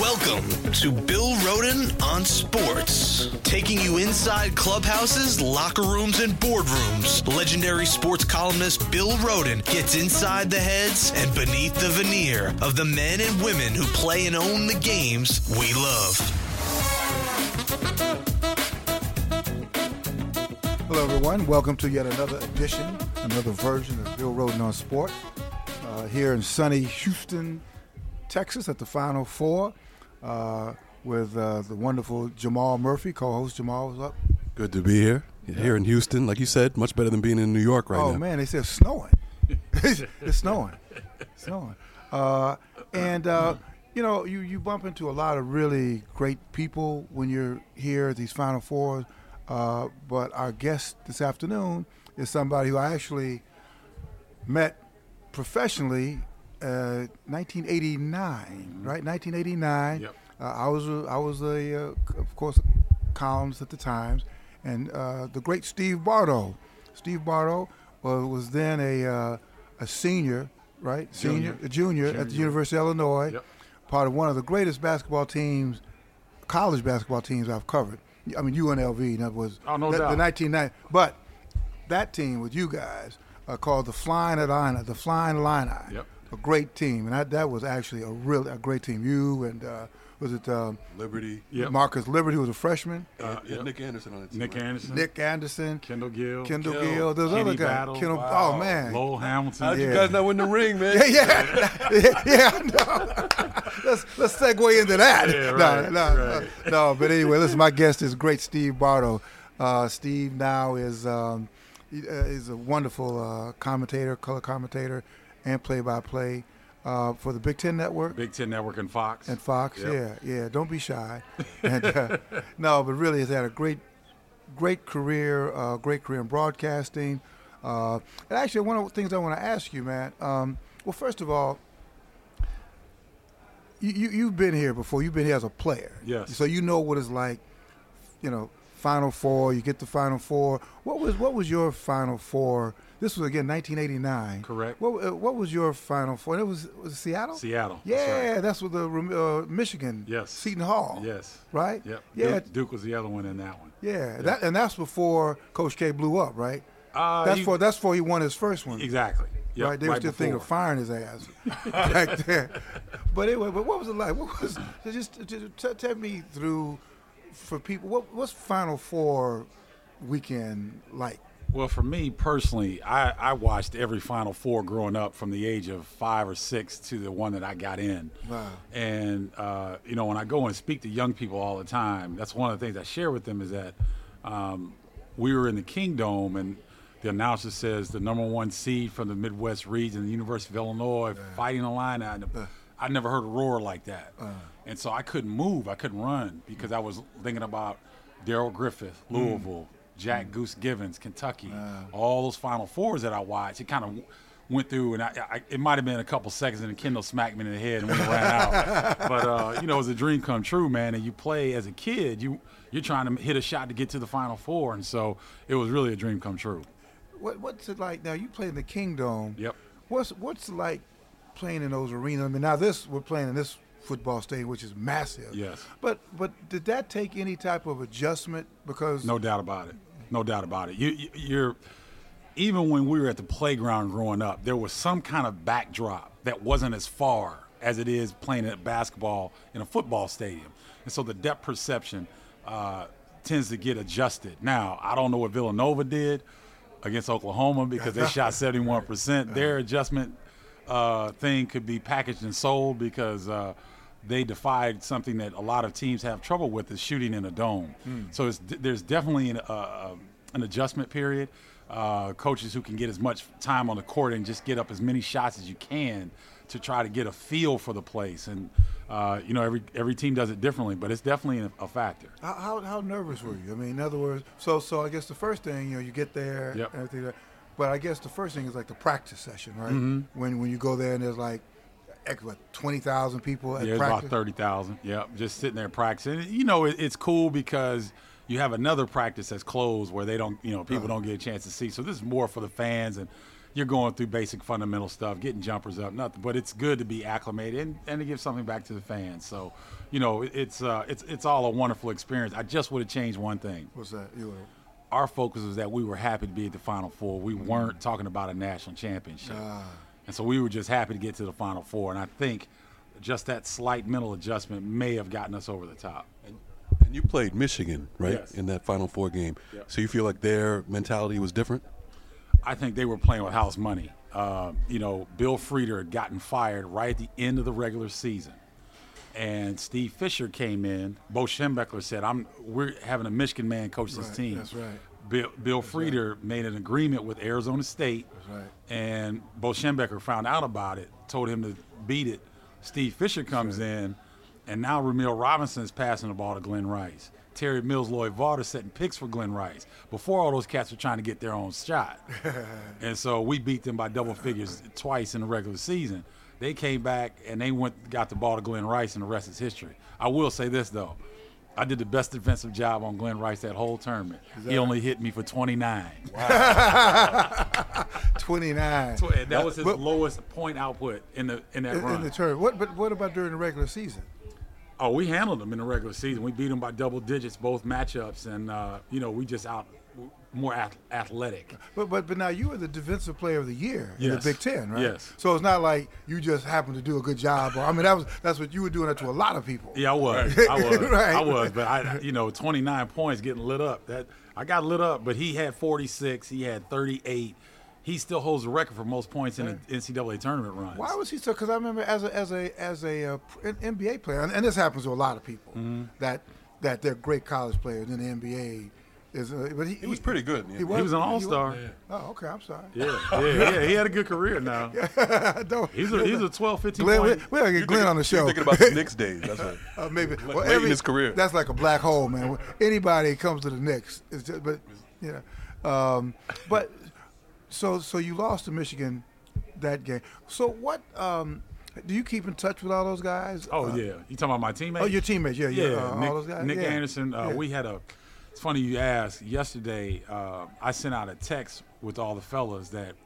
Welcome to Bill Rhoden on Sports, taking you inside clubhouses, locker rooms, and boardrooms. Legendary sports columnist Bill Rhoden gets inside the heads and beneath the veneer of the men and women who play and own the games we love. Hello, everyone. Welcome to yet another edition, another version of Bill Rhoden on Sport. Uh, here in sunny Houston, Texas, at the Final Four, uh, with uh, the wonderful Jamal Murphy, co-host. Jamal, what's up? Good to be here. Here in Houston, like you said, much better than being in New York right oh now. Oh man, they said it's snowing. it's, it's snowing, snowing. Uh, and uh, you know, you you bump into a lot of really great people when you're here at these Final Fours. Uh, but our guest this afternoon is somebody who I actually met professionally uh, 1989, right? 1989. Yep. Uh, I was a, I was a uh, of course columnist at the Times, and uh, the great Steve Bardo. Steve Bardo was, was then a uh, a senior, right? Senior, Junior. a junior, at the University of Illinois, Yep. part of one of the greatest basketball teams, college basketball teams I've covered. I mean UNLV, in other words. Oh, no the, doubt. The 1990, but that team with you guys uh, called the Flying Illini, the Flying Illini. Yep. A great team, and that, that was actually a real a great team. You and uh, was it um, Liberty. Yep. Marcus Liberty, who was a freshman, Uh, yeah, yep. Nick Anderson on the team. Nick right? Anderson, Nick Anderson, Kendall Gill, Kendall Gill, Gill, those other guys. Battle. Kendall, Wow. Oh man, Lowell Hamilton. How'd you guys not win the ring, man? yeah, yeah, yeah. I know. let's let's segue into that. Yeah, no, right, no, right. no, no. But anyway, listen. My guest is great Steve Bardo. Uh, Steve now is um, he, uh, is a wonderful uh, commentator, color commentator, and play-by-play uh, for the Big Ten Network Big Ten Network and Fox. and Fox. Yep. Yeah, yeah. Don't be shy. and, uh, no, but really has had a great, great career. Uh, great career in broadcasting. Uh, and actually, one of the things I want to ask you, man. Um, well, first of all, you, you you've been here before. You've been here as a player. Yes. So you know what it's like. You know, Final Four. You get the Final Four. What was what was your Final Four? This was again 1989. Correct. What uh, what was your Final Four? It was was it Seattle. Seattle. Yeah, That's right. that's with the uh, Michigan. Yes. Seton Hall. Yes. Right. Yep. Yeah. Duke, Duke was the other one in that one. Yeah. That and that's before Coach K blew up, right? Uh, that's he- for that's for he won his first one. Exactly. Yep, right. They were still thinking of firing his ass back there. But anyway, but what was it like? What was just, just t- tell me through for people what what's Final Four weekend like? Well, for me personally, I, I watched every Final Four growing up from the age of five or six to the one that I got in. Wow. And, uh, you know, when I go and speak to young people all the time, that's one of the things I share with them is that um, we were in the Kingdome and the announcer says the number one seed from the Midwest region, the University of Illinois, Fighting Illini. I, I never heard a roar like that. and so I couldn't move. I couldn't run because I was thinking about Darrell Griffith, Louisville, Jack Goose Givens, Kentucky, all those Final Fours that I watched. It kind of went through, and I, I, it might have been a couple seconds, and then Kendall smacked me in the head and we ran out. but uh, you know, it was a dream come true, man. And you play as a kid, you you're trying to hit a shot to get to the Final Four, and so it was really a dream come true. What what's it like now? You play in the Kingdome. Yep. What's what's it like playing in those arenas? I mean, now this we're playing in this football stadium, which is massive. Yes. But but did that take any type of adjustment? Because No doubt about it. No doubt about it. You, you, you're even when we were at the playground growing up, there was some kind of backdrop that wasn't as far as it is playing at basketball in a football stadium, and so the depth perception uh, tends to get adjusted. Now, I don't know what Villanova did against Oklahoma because they shot 71%. Their adjustment uh, thing could be packaged and sold because uh, they defied something that a lot of teams have trouble with is shooting in a dome. So it's, there's definitely an, uh, an adjustment period. Uh, coaches who can get as much time on the court and just get up as many shots as you can to try to get a feel for the place. And uh, you know, every every team does it differently, but it's definitely a, a factor. how, how how nervous were you? I mean, in other words, so so I guess the first thing you know you get there Yep. and everything. Like, but I guess the first thing is like the practice session, right? Mm-hmm. When when you go there and there's like, ex- what, twenty thousand people at Yeah, practice. about thirty thousand. Yep, just sitting there practicing. You know, it, it's cool because you have another practice that's closed where they don't, you know, people don't get a chance to see. So this is more for the fans and you're going through basic fundamental stuff, getting jumpers up, nothing. But it's good to be acclimated and, and to give something back to the fans. So, you know, it- it's uh, it's it's all a wonderful experience. I just would have changed one thing. What's that? You were, Our focus was that we were happy to be at the Final Four. We weren't talking about a national championship, and so we were just happy to get to the Final Four. And I think just that slight mental adjustment may have gotten us over the top. And you played Michigan, right, Yes. in that Final Four game. Yep. So you feel like their mentality was different? I think they were playing with house money. Uh, you know, Bill Frieder had gotten fired right at the end of the regular season, and Steve Fisher came in. Bo Schembechler said, "I'm we're having a Michigan man coach this Right, team." that's right. Bill, Bill Frieder made an agreement with Arizona State, right. and Bo Schembechler found out about it, told him to beat it. Steve Fisher comes in, and now Rumeal Robinson is passing the ball to Glen Rice. Terry Mills, Loy Vaught setting picks for Glen Rice. Before all those cats were trying to get their own shot. and so we beat them by double figures twice in the regular season. They came back and they went got the ball to Glen Rice, and the rest is history. I will say this though. I did the best defensive job on Glen Rice that whole tournament. He only hit me for 29. Wow. 29 So, that was his But- lowest point output in the in that in, run. in the tournament. What, but what about during the regular season? oh, we handled them in the regular season. We beat them by double digits both matchups, and uh, you know we just out more ath- athletic. But but but now you were the defensive player of the year in the Big Ten, right? Yes. So it's not like you just happened to do a good job. Or, I mean, that was that's what you were doing that to a lot of people. Yeah, I was. I was. Right. I was. But I, you know, 29 points getting lit up. That I got lit up, but he had 46. He had 38. He still holds the record for most points in an NCAA tournament run. Why was he so? Because I remember as a as a as a uh, an NBA player, and, and this happens to a lot of people Mm-hmm. that that they're great college players in the NBA. Is uh, but he, He was pretty good. He He was, He was an all-star. was- Oh, okay. I'm sorry. Yeah, yeah, yeah. He had a good career now. Don't- He's a he's a 12, 15 Glen, we, point. we gotta get Glen on the show. You're thinking about the Knicks days. That's right. Uh, maybe well, late in his career. That's like a black hole, man. Anybody comes to the Knicks, it's just, but you know, um, but so so you lost to Michigan that game. So what? Um, do you keep in touch with all those guys? Oh Uh, yeah, you talking about my teammates? Oh, your teammates, yeah, yeah, yeah. uh, Nick, all those guys. Nick yeah. Anderson. Uh, Yeah. We had a. It's funny you asked. Yesterday, uh, I sent out a text with all the fellas that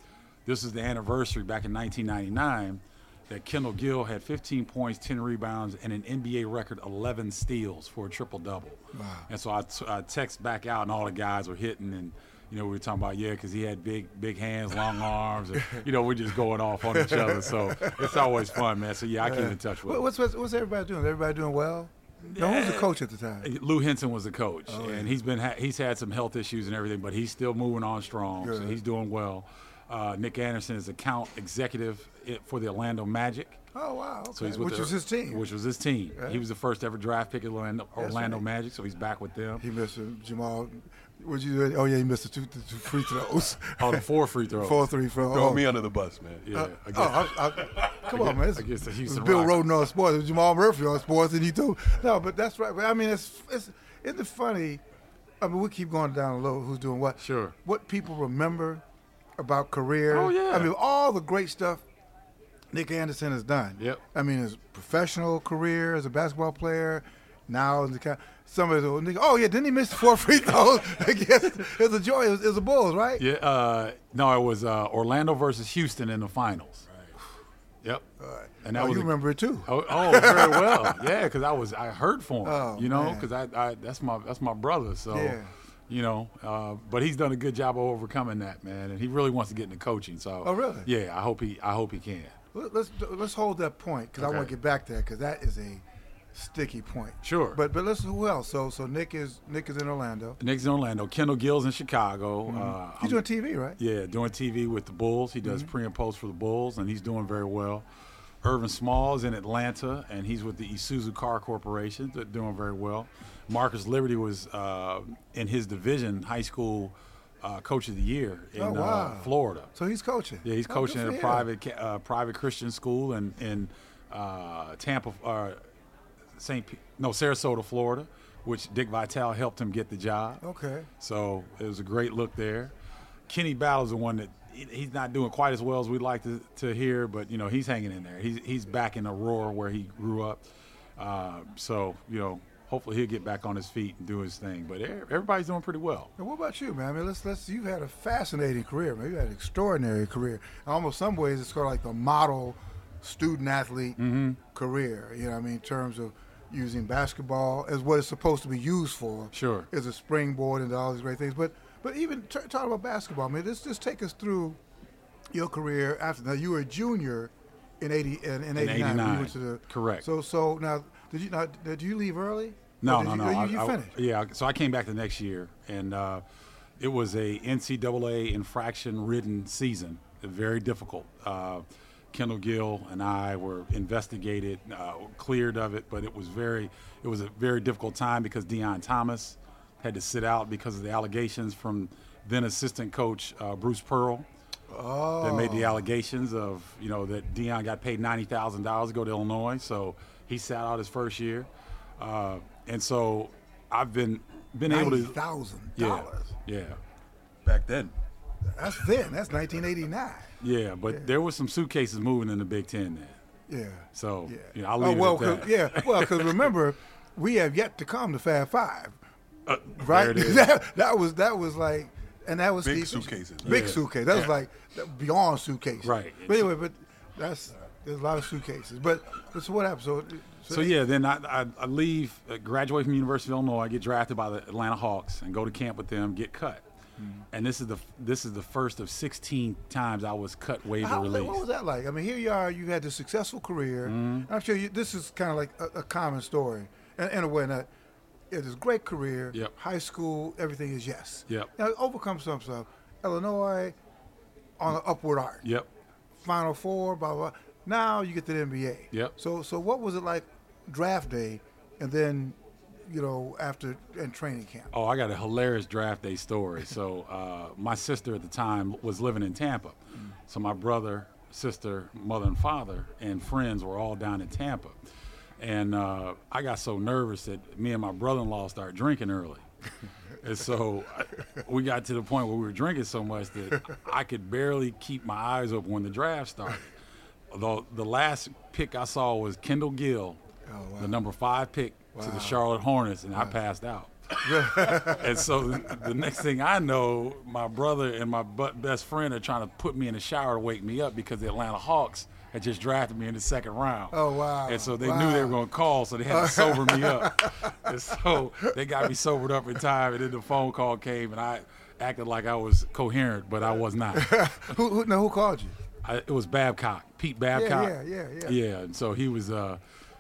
this is the anniversary back in 1999 that Kendall Gill had 15 points, 10 rebounds, and an NBA record 11 steals for a triple double. Wow. And so I, t- I text back out, and all the guys were hitting and. You know, we were talking about yeah, because he had big, big hands, long arms, and you know, we're just going off on each other. So it's always fun, man. So yeah, I keep in touch with. What's, what's what's everybody doing? Is Everybody doing well? No, who was the coach at the time? Lou Henson was the coach, Oh, and he's been ha- he's had some health issues and everything, but he's still moving on strong. So he's doing well. Uh, Nick Anderson is account executive for the Orlando Magic. Oh wow, okay. So he's with which the- was his team. Which was his team. He was the first ever draft pick at Orlando, Orlando right. Magic, so he's back with them. he missed uh, Jamal. Would you? Do? Oh yeah, he missed the two, the two free throws. Oh, the four free throws. Four three throw. Throw oh. me under the bus, man. Yeah, uh, I Oh. I, I, come on, man! It's, against the Houston Bill. Rhoden on sports. It was Jamal Murphy on sports, and he told no, but that's right. But I mean, it's it's isn't it funny? I mean, we keep going down a little. Who's doing what? Sure. What people remember about career? Oh, yeah. I mean, all the great stuff Nick Anderson has done. Yep. I mean, his professional career as a basketball player. Now, in the somebody, oh yeah, didn't he miss four free throws? I guess it was a joy. It was, it was the Bulls, right? Yeah, uh, no, it was uh, Orlando versus Houston in the finals. Yep. And that oh, was you a- remember it too. Oh, oh very well. Yeah, because I was I heard for him. Oh, you know, because I, I that's my that's my brother. So, Yeah. you know, uh, but he's done a good job of overcoming that, man, and he really wants to get into coaching. So, Oh, really? Yeah, I hope he I hope he can. Let- Let's let's hold that point because I want to get back there because that is a sticky point. Sure. But but listen, who else? So so Nick is Nick is in Orlando. Nick's in Orlando. Kendall Gill's in Chicago. Uh, He's I'm- doing TV, right? Yeah, doing TV with the Bulls. He Mm-hmm. does pre and post for the Bulls, and he's doing very well. Ervin Small is in Atlanta, and he's with the Isuzu Car Corporation. They're doing very well. Marcus Liberty was uh, in his division, high school uh, coach of the year in Oh, wow. uh, Florida. So he's coaching. Yeah, he's Oh, coaching at a him. private uh, private Christian school in in uh, Tampa, uh, St. P- no Sarasota, Florida, which Dick Vitale helped him get the job. Okay. So it was a great look there. Kenny Battle's the one that he's not doing quite as well as we'd like to, to hear, but you know he's hanging in there. He's he's back in Aurora where he grew up. Uh, so you know hopefully he'll get back on his feet and do his thing. But everybody's doing pretty well. And what about you, man? I mean, let's let's. You've had a fascinating career, man. You had an extraordinary career. In almost some ways, it's sort of like the model student athlete Mm-hmm. career. You know, what I mean, in terms of using basketball as what it's supposed to be used for. Sure. As a springboard and all these great things. But but even t- talking about basketball, I mean, just just take us through your career after. Now you were a junior in eighty in, in eighty nine. 89, You went to the correct. So so now did you now, did you leave early? No, no, you, no. I- You, I- finished. yeah, so I came back the next year, and uh, it was a NCAA infraction-ridden season. Very difficult. Uh, Kendall Gill and I were investigated, uh, cleared of it, but it was very, it was a very difficult time because Deon Thomas had to sit out because of the allegations from then assistant coach uh, Bruce Pearl. That made the allegations of you know that Deon got paid ninety thousand dollars to go to Illinois, so he sat out his first year, uh, and so I've been been able to thousand yeah dollars. yeah Back then. That's then. That's 1989. Yeah, but there was some suitcases moving in the Big Ten then, Yeah. so Yeah. you know, I'll oh leave well, it at 'cause- that. yeah. Well, because remember, we have yet to come to Fab Five, Uh, right? there it is. that, that was that was like, and that was Big Steve- suitcases. Big Yeah. suitcase. That was like beyond suitcase. Right. But anyway, but that's there's a lot of suitcases. But, but so what happened? So, So yeah, then I, I, I leave, uh, graduate from University of Illinois, I get drafted by the Atlanta Hawks, and go to camp with them, get cut. Mm-hmm. And this is the this is the first of 16 times I was cut waiver How what was that like? I mean, here you are. You had this successful career. Mm-hmm. I'm sure you, this is kind of like a, a common story, in, in a way that it is a great career. Yep. High school, everything is yes. Yep. Now overcome some stuff. Illinois on an upward arc. Yep. Final four, blah blah. Now you get to the NBA. Yep. So so what was it like, draft day, and then, you know, after and training camp? Oh, I got a hilarious draft day story. So, uh, my sister at the time was living in Tampa. So, my brother, sister, mother, and father, and friends were all down in Tampa. And uh, I got so nervous that me and my brother in law started drinking early. and so, we got to the point where we were drinking so much that I could barely keep my eyes open when the draft started. Although the last pick I saw was Kendall Gill, the number five pick to the Charlotte Hornets, and I passed out. and so the, next thing I know, my brother and my best friend are trying to put me in the shower to wake me up because the Atlanta Hawks had just drafted me in the second round. Oh, wow. And so they knew they were going to call, so they had to sober me up. And so they got me sobered up in time, and then the phone call came, and I acted like I was coherent, but I was not. who, who now who called you? I, it was Babcock, Pete Babcock. yeah, yeah, yeah. Yeah, and so he was. Uh,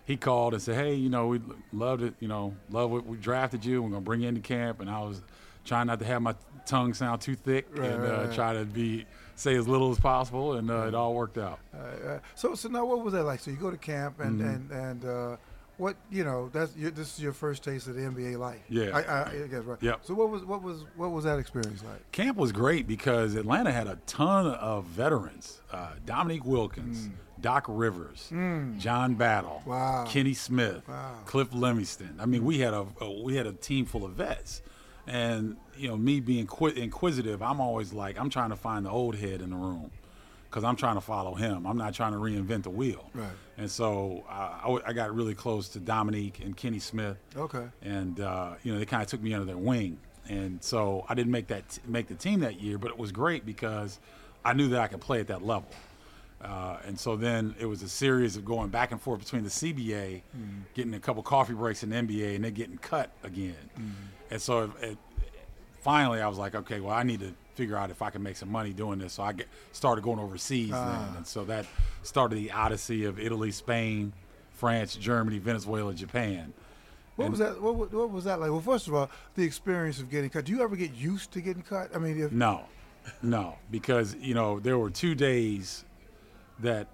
he called and said, "Hey, you know, we loved it. You know, love what we drafted you. We're gonna bring you into camp." And I was trying not to have my tongue sound too thick Right, and uh, right. try to be say as little as possible, and uh, it all worked out. Uh, so so now what was that like? So you go to camp and Mm-hmm. and and uh, what you know that's your, this is your first taste of the NBA life. Yeah. I, I, I guess right. Yep. So what was what was what was that experience like? Camp was great because Atlanta had a ton of veterans: uh, Dominique Wilkins, Doc Rivers, John Battle, Wow. Kenny Smith, Wow. Cliff Livingston. I mean, we had a, a we had a team full of vets, and you know, me being inquisitive, I'm always like, I'm trying to find the old head in the room. Because I'm trying to follow him. I'm not trying to reinvent the wheel. Right. And so uh, I, I got really close to Dominique and Kenny Smith Okay. and uh, you know they kind of took me under their wing, and so I didn't make that make the team that year, but it was great because I knew that I could play at that level, uh, and so then it was a series of going back and forth between the CBA, getting a couple coffee breaks in the NBA, and then getting cut again, and so it, it, finally I was like, okay, well I need to figure out if I can make some money doing this, so I get, started going overseas then, ah. and so that started the odyssey of Italy, Spain. France, Germany, Venezuela, Japan. What was that? What, what was that like? Well, first of all, the experience of getting cut. Do you ever get used to getting cut? I mean, if, No, no, because you know there were two days that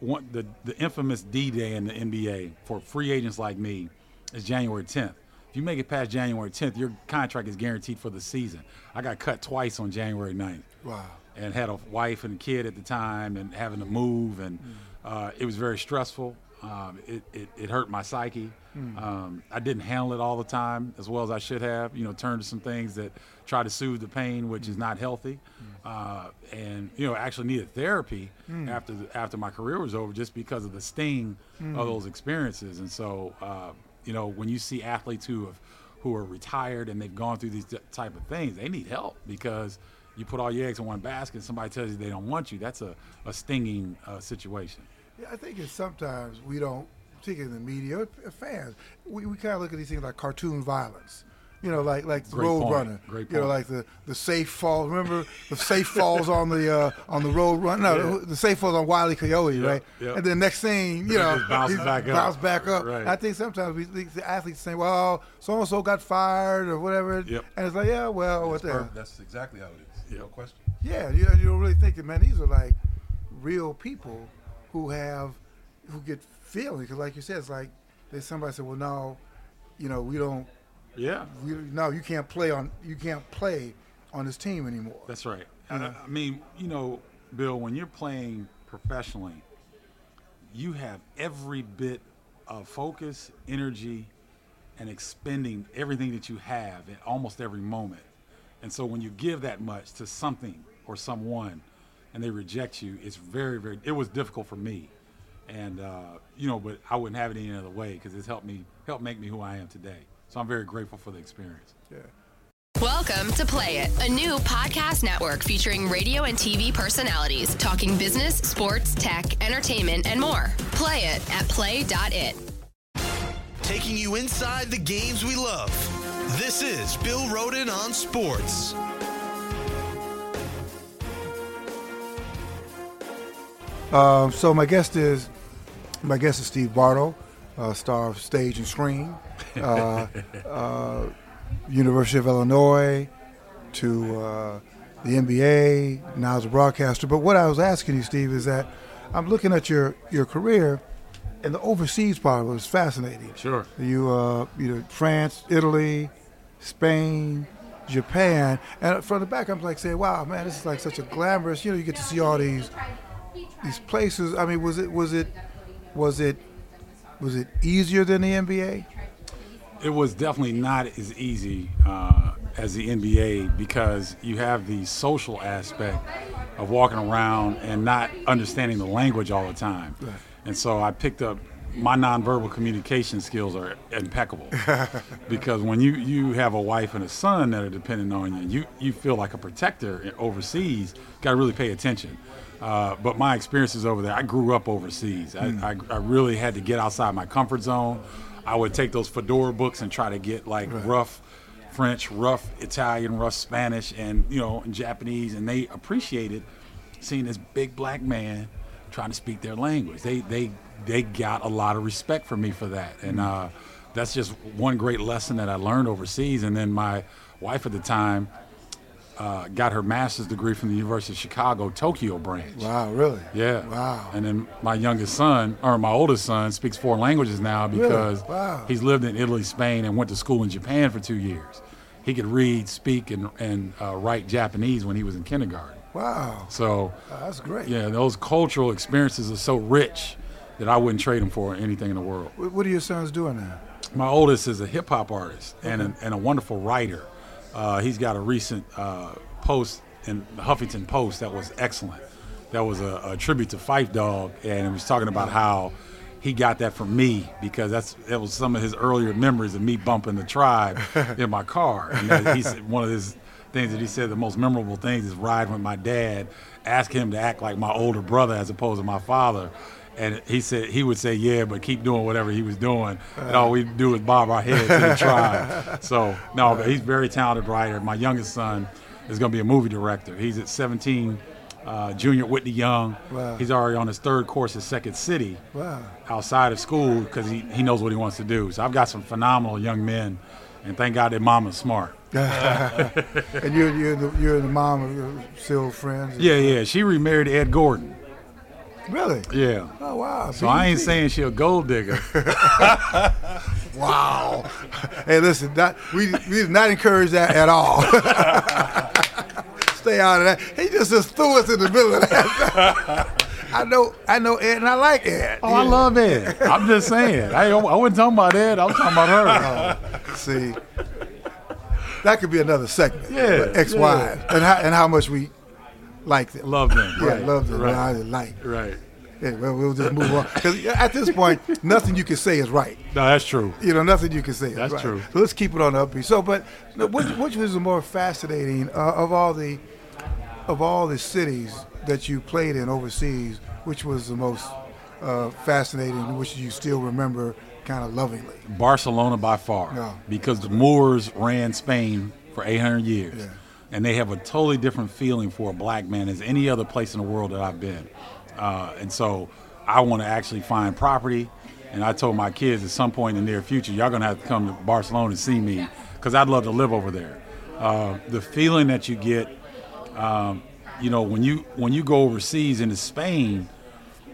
one the the infamous D Day in the NBA for free agents like me is January 10th. You make it past January 10th, your contract is guaranteed for the season. I got cut twice on January 9th. Wow. And had a wife and a kid at the time, and having to move, and uh, it was very stressful. Um, it, it, it hurt my psyche. Um, I didn't handle it all the time as well as I should have. You know, turned to some things that try to soothe the pain, which is not healthy. Uh, and you know, actually needed therapy after the, after my career was over, just because of the sting of those experiences. And so, uh, You know, when you see athletes who have who are retired and they've gone through these type of things, they need help because you put all your eggs in one basket. and Somebody tells you they don't want you. That's a, a stinging uh, situation. Yeah, I think it's sometimes we don't, particularly in the media, fans, we, we kind of look at these things like cartoon violence. You know, like like the Great Road point. Runner. Great You know, like the, the safe fall. Remember the safe falls on the uh, on the Road Runner. No, Yeah. the safe falls on Wiley Coyote, Yep, right? yep. And then next thing, you It know, just bounces he's back up. bounce back up. Right. I think sometimes we think the athletes say, "Well, so and so got fired or whatever," Yep. and it's like, "Yeah, well, what the. That's exactly how it is. No question. Yeah, you, you don't really think that, man. These are like real people who have who get feelings. Because, like you said, it's like there's somebody said, "Well, no, you know, we don't. Yeah, We, no, you can't play on. You can't play on this team anymore." That's right. I, I mean, you know, Bill, when you're playing professionally, you have every bit of focus, energy, and expending everything that you have at almost every moment. And so when you give that much to something or someone and they reject you, it's very, very, it was difficult for me. And, uh, you know, but I wouldn't have it any other way because it's helped me, helped make me who I am today. So I'm very grateful for the experience. Yeah. Welcome to Play It, a new podcast network featuring radio and TV personalities talking business, sports, tech, entertainment, and more. Play it at play.it. Taking you inside the games we love. This is Bill Rhoden on sports. Um, so my guest is my guest is Steve Bardo, uh, star of stage and screen, uh, uh, University of Illinois, to uh, the NBA. Now as a broadcaster. But what I was asking you, Steve, is that I'm looking at your your career, and the overseas part was fascinating. Sure. You uh, you know France, Italy, Spain. Japan, and from the back, I'm like saying, "Wow, man, this is like such a glamorous." You know, you get to see all these these places. I mean, was it was it was it was it easier than the NBA? It was definitely not as easy uh, as the NBA because you have the social aspect of walking around and not understanding the language all the time. And so I picked up my nonverbal communication skills are impeccable because when you, you have a wife and a son that are dependent on you, you, you feel like a protector overseas. Got to really pay attention. Uh, but my experiences over there, I grew up overseas. I, I, I really had to get outside my comfort zone. I would take those fedora books and try to get like rough French, rough Italian, rough Spanish, and you know, and Japanese, and they appreciated seeing this big black man trying to speak their language. They they they got a lot of respect for me for that, and uh, that's just one great lesson that I learned overseas. And then my wife at the time uh, got her master's degree from the University of Chicago Tokyo branch. Wow, really? Yeah. Wow. And then my youngest son, or my oldest son, speaks four languages now because Wow. he's lived in Italy, Spain, and went to school in Japan for two years. He could read, speak, and, and uh, write Japanese when he was in kindergarten. Wow, So, Oh, that's great. yeah, those cultural experiences are so rich that I wouldn't trade them for anything in the world. What, are your sons doing now? My oldest is a hip hop artist and, a, and a wonderful writer. Uh, he's got a recent uh, post in the Huffington Post that was excellent. That was a, a tribute to Phife Dawg, and he was talking about how he got that from me because that's that was some of his earlier memories of me bumping the tribe in my car. And he said one of his things that he said the most memorable things is riding with my dad, asking him to act like my older brother as opposed to my father. And he said he would say, "Yeah, but keep doing whatever he was doing, and all we do is bob our heads and try. So no, but he's a very talented writer. My youngest son is going to be a movie director. He's at 17, uh, junior Whitney Young. Wow. He's already on his third course at Second City Wow. outside of school because he, he knows what he wants to do. So I've got some phenomenal young men, and thank God their mama's smart. And you're you're the, you're the mom of your still friends. Yeah, yeah. She remarried Ed Gordon. Really? Yeah. Oh wow. So I ain't saying she a gold digger. Wow. hey, listen, that, we we did not encourage that at all. Stay out of that. He just just threw us in the middle of that. I know, I know Ed, and I like Ed. Oh, I love Ed. I'm just saying. I, I wasn't talking about Ed. I was talking about her. See, that could be another segment. Yeah, ex-wives and how and how much we like them. Love them. Yeah, right. love them. Right. How they like. Right. Yeah, well, we'll just move on. 'Cause at this point, nothing you can say is right. No, that's true. You know, nothing you can say. is That's right. true. So let's keep it on the upbeat. So, but which, which was the more fascinating uh, of all the of all the cities that you played in overseas? Which was the most uh, fascinating? Which you still remember kind of lovingly? Barcelona by far, Yeah. because the Moors ran Spain for 800 years, Yeah. And they have a totally different feeling for a black man as any other place in the world that I've been. Uh, and so, I want to actually find property. And I told my kids at some point in the near future, y'all gonna have to come to Barcelona and see me, because I'd love to live over there. Uh, the feeling that you get, um, you know, when you when you go overseas into Spain,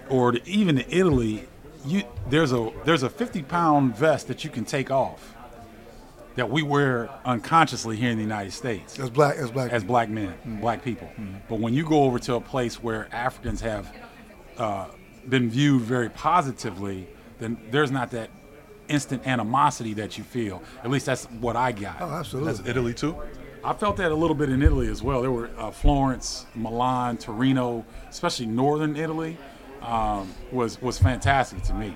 or to, even to Italy, you there's a there's a 50 pound vest that you can take off that we wear unconsciously here in the United States As black, as black. as black men, black people. But when you go over to a place where Africans have uh, been viewed very positively, then there's not that instant animosity that you feel. At least that's what I got. oh, absolutely. That's Italy too. I felt that a little bit in Italy as well. There were uh, Florence, Milan, Torino, especially northern Italy, um, was was fantastic to me.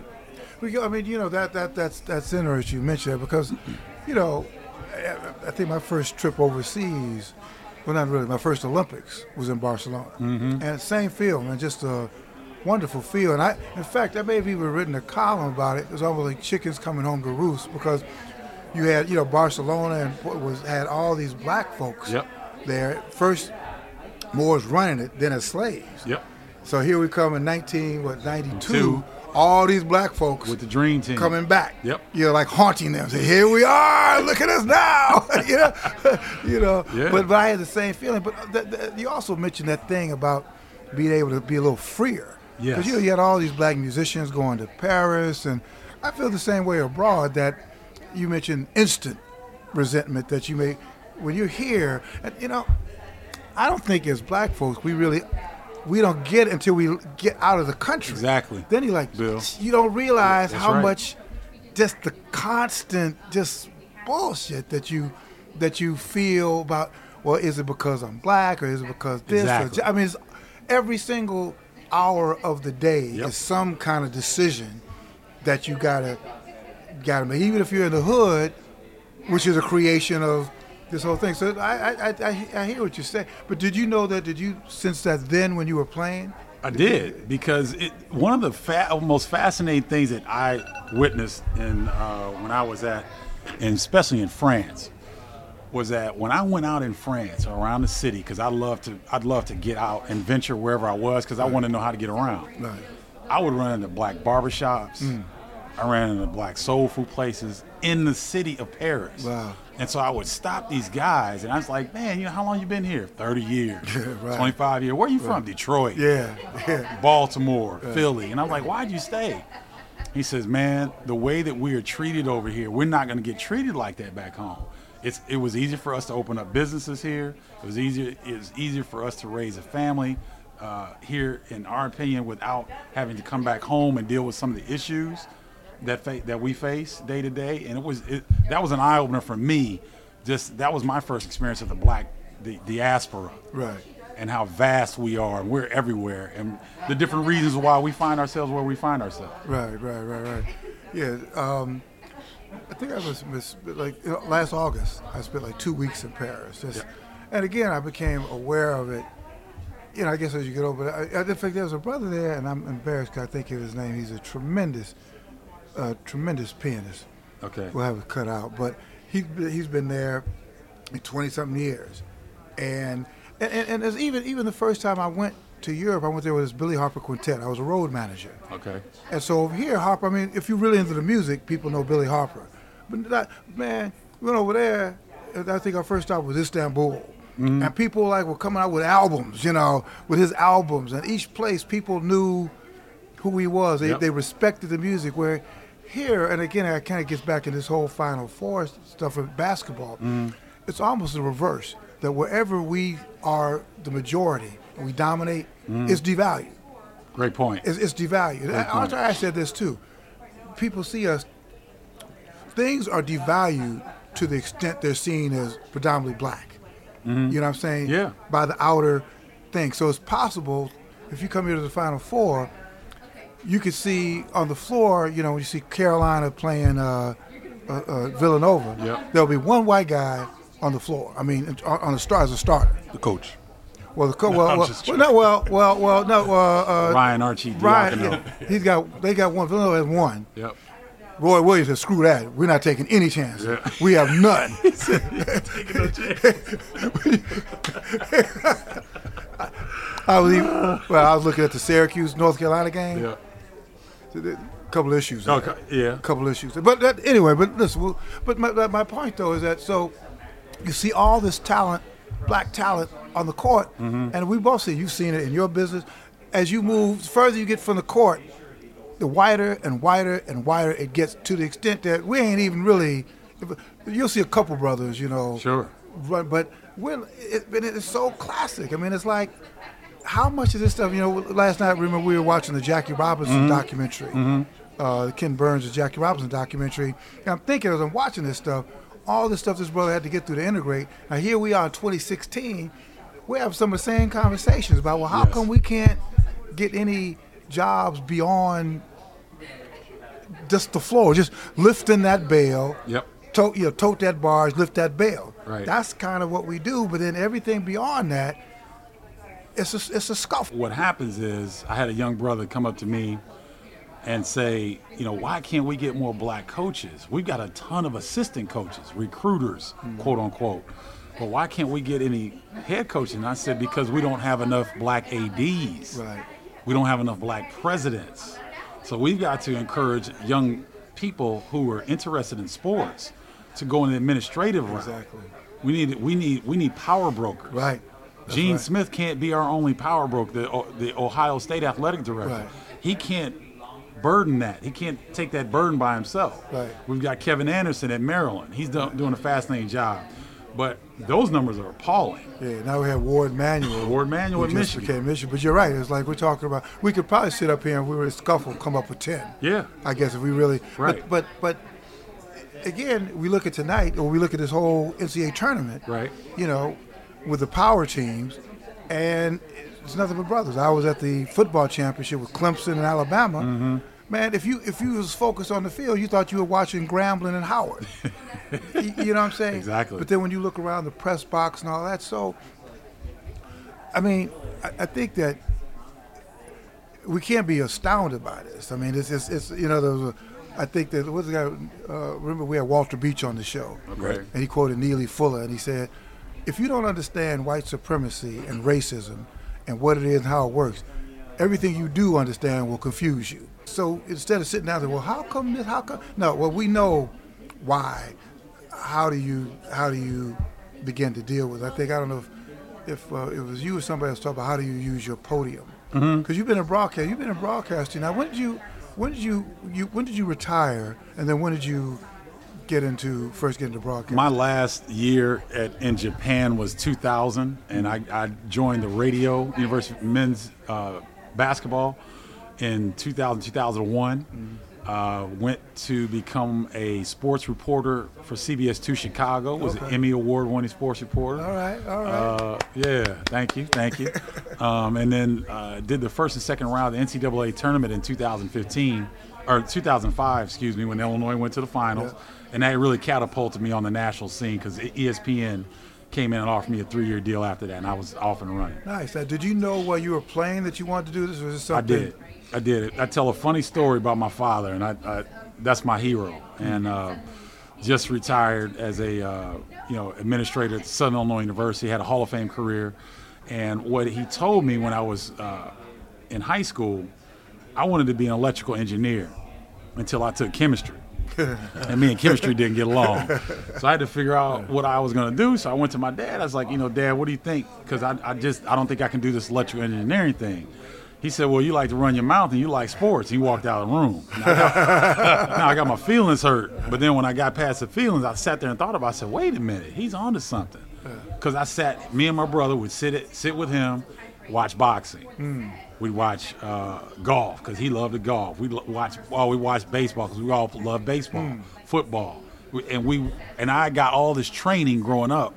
We I mean, you know that that that's that's interesting you mentioned that because, you know, I, think my first trip overseas, well, not really. My first Olympics was in Barcelona, mm-hmm. and same feel, man, just a wonderful feel. And I, in fact, I may have even written a column about it. It was almost like chickens coming home to roost because you had, you know, Barcelona and what was had all these black folks Yep. there. First, Moors running it, then as slaves. Yep. So here we come in 19, what, 92. Two. All these black folks With the dream team. coming back. Yep. You know, like haunting them. Say, here we are. Look at us now. you know, you know. Yeah. But but I had the same feeling. But uh, th- th- you also mentioned that thing about being able to be a little freer. Yes. Because you know you had all these black musicians going to Paris, and I feel the same way abroad. That you mentioned instant resentment that you may when you're here. And, you know, I don't think as black folks we really we don't get until we get out of the country. Exactly. Then you like Bill. you don't realize That's how right. much just the constant just bullshit that you that you feel about well is it because I'm black or is it because this Exactly. or I mean it's every single hour of the day Yep. is some kind of decision that you gotta gotta make even if you're in the hood which is a creation of this whole thing so I I, I, I hear what you say but did you know that did you sense that then when you were playing I did because it, one of the fa- most fascinating things that I witnessed in uh, when I was at, and especially in France, was that when I went out in France or around the city, because I love to, I'd love to get out and venture wherever I was, because I want to know how to get around. Right. I would run into black barbershops. I ran into black soul food places in the city of Paris. Wow. And so I would stop these guys, and I was like, "Man, you know how long you been here? Thirty years, Right. twenty-five years. Where are you from? Detroit, yeah yeah Baltimore, Philly." And I'm like, "Why'd you stay?" He says, "Man, the way that we are treated over here, we're not going to get treated like that back home. It's it was easier for us to open up businesses here. It was easier it was easier for us to raise a family uh, here, in our opinion, without having to come back home and deal with some of the issues that fa- that we face day to day. And it was it, that was an eye opener for me. Just that was my first experience of the black the diaspora right and how vast we are and we're everywhere and the different reasons why we find ourselves where we find ourselves. Right, right, right, right. Yeah, um, I think I was miss, like you know, last August. I spent like two weeks in Paris. Just, and again, I became aware of it. You know, I guess as you get over it, I, I, in fact, there was a brother there, and I'm embarrassed because I think of his name. He's a tremendous, uh, tremendous pianist. Okay. We'll have it cut out, but he he's been there twenty something years, and and, and, and as even even the first time I went to Europe, I went there with this Billy Harper quintet. I was a road manager. Okay. And so over here, Harper, I mean, if you're really into the music, people know Billy Harper. But that, man, we went over there, I think our first stop was Istanbul. And people like were coming out with albums, you know, with his albums. And each place, people knew who he was. They, Yep. they respected the music. Where here, and again, it kind of gets back in this whole Final Four stuff of basketball. Mm-hmm. It's almost the reverse. That wherever we are the majority and we dominate, mm-hmm. it's devalued. Great point. It's, it's devalued. I, point. I said this too. People see us. Things are devalued to the extent they're seen as predominantly black. Mm-hmm. You know what I'm saying? Yeah. By the outer thing. So it's possible if you come here to the Final Four, you could see on the floor, you know, when you see Carolina playing uh, uh, uh, Villanova, Yep. there'll be one white guy on the floor. I mean, on, on the star as a starter. The coach. Well, the co- well, well, well, no, well, well, well, no, uh, uh, Ryan Archie Ryan, yeah, he's got they got one. Villanova has one. Yep. Roy Williams said, "Screw that. We're not taking any chances. Yeah. We have none." I was even, well. I was looking at the Syracuse North Carolina game. Yep. A couple issues. Okay. Yeah. A couple issues. But that, anyway, but listen. Well, but my, my point though is that so you see all this talent, black talent on the court, Mm-hmm. and we both see you've seen it in your business. As you move further, you get from the court, the wider and wider and wider it gets to the extent that we ain't even really. You'll see a couple brothers, you know. Sure. Run, but we're, it, but it's so classic. I mean, it's like how much of this stuff? You know, last night remember we were watching the Jackie Robinson Mm-hmm. documentary, uh, Ken Burns' the Jackie Robinson documentary. And I'm thinking as I'm watching this stuff, all the stuff this brother had to get through to integrate. Now here we are in 2016. We have some of the same conversations about well, how Yes. come we can't get any jobs beyond just the floor, just lifting that bale. Yep. Tote, you know, tote that barge, lift that bale. Right. That's kind of what we do. But then everything beyond that, it's a, it's a scuffle. What happens is I had a young brother come up to me and say, you know, why can't we get more black coaches? We've got a ton of assistant coaches, recruiters, hmm. quote unquote. But why can't we get any head coaching? And I said, because we don't have enough black ADs. Right. We don't have enough black presidents. So we've got to encourage young people who are interested in sports to go in the administrative route. Exactly. We need we need we need power brokers. Right. That's Gene right. Smith can't be our only power broker, the, the Ohio State athletic director. Right. He can't burden that. He can't take that burden by himself. Right. We've got Kevin Anderson at Maryland. He's do, doing a fascinating job. But those numbers are appalling. Yeah, now we have Warde Manuel. Warde Manuel at Michigan. became Michigan. But you're right. It's like we're talking about. We could probably sit up here and we were a scuffle, come up with ten. Yeah. I guess if we really. Right. But but, but again, we look at tonight, or we look at this whole NCAA tournament. Right. You know, with the power teams, and it's nothing but brothers. I was at the football championship with Clemson and Alabama. Mm-hmm. Man, if you if you was focused on the field, you thought you were watching Grambling and Howard. you, you know what I'm saying? Exactly. But then when you look around the press box and all that, so I mean, I, I think that we can't be astounded by this. I mean, it's it's, it's you know there was a, I think that what's the guy? Uh, remember we had Walter Beach on the show, Okay. and he quoted Neely Fuller, and he said, "If you don't understand white supremacy and racism and what it is and how it works, everything you do understand will confuse you." So instead of sitting down there, well, how come this? How come? No, well, we know why. How do you how do you begin to deal with? it? I think I don't know if if uh, it was you or somebody else talking about how do you use your podium because you've been in broadcast, you've been in broadcasting. Now, when did you when did you, you when did you retire, and then when did you get into first get into broadcast? My last year at, in Japan was 2000, and I, I joined the radio, University of Men's uh, Basketball in 2000, 2001. Uh, went to become a sports reporter for CBS 2 Chicago. Was an Emmy Award winning sports reporter. all right, all right. Uh, yeah, thank you, thank you. um, and then uh, did the first and second round of the NCAA tournament in 2015, or 2005, excuse me, when Illinois went to the finals. And that really catapulted me on the national scene because ESPN came in and offered me a three-year deal after that, and I was off and running. nice. Now, did you know while you were playing that you wanted to do this? Or was it I did. I did it. I tell a funny story about my father, and I, I that's my hero. And uh, just retired as a uh, you know administrator at Southern Illinois University. Had a Hall of Fame career. And what he told me when I was uh, in high school, I wanted to be an electrical engineer until I took chemistry. and me and chemistry didn't get along. So I had to figure out what I was going to do. So I went to my dad. I was like, you know, Dad, what do you think? Because I, I just, I don't think I can do this electrical engineering thing. He said, well, you like to run your mouth and you like sports. He walked out of the room. Now I, got, now I got my feelings hurt. But then when I got past the feelings, I sat there and thought about it. I said, wait a minute, he's onto something. Because I sat, me and my brother would sit, it, sit with him, watch boxing. Hmm. We'd watch uh, golf because he loved to golf. We watch, well, we watched baseball because we all love baseball, football, We- and we and I got all this training growing up.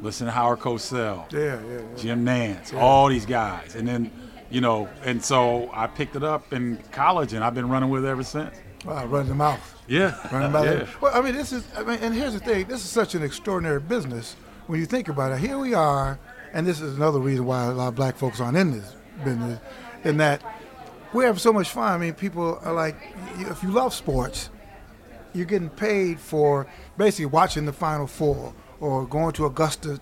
Listen to Howard Cosell, Yeah, yeah, yeah. Jim Nantz, all these guys, and then You know, and so I picked it up in college, and I've been running with it ever since. Wow, running the mouth. Yeah, Running about yeah. it. Well, I mean, this is. I mean, and here's the thing. This is such an extraordinary business when you think about it. Here we are, and this is another reason why a lot of black folks aren't in this business, in that we have so much fun. I mean, people are like, if you love sports, you're getting paid for basically watching the Final Four or going to Augusta,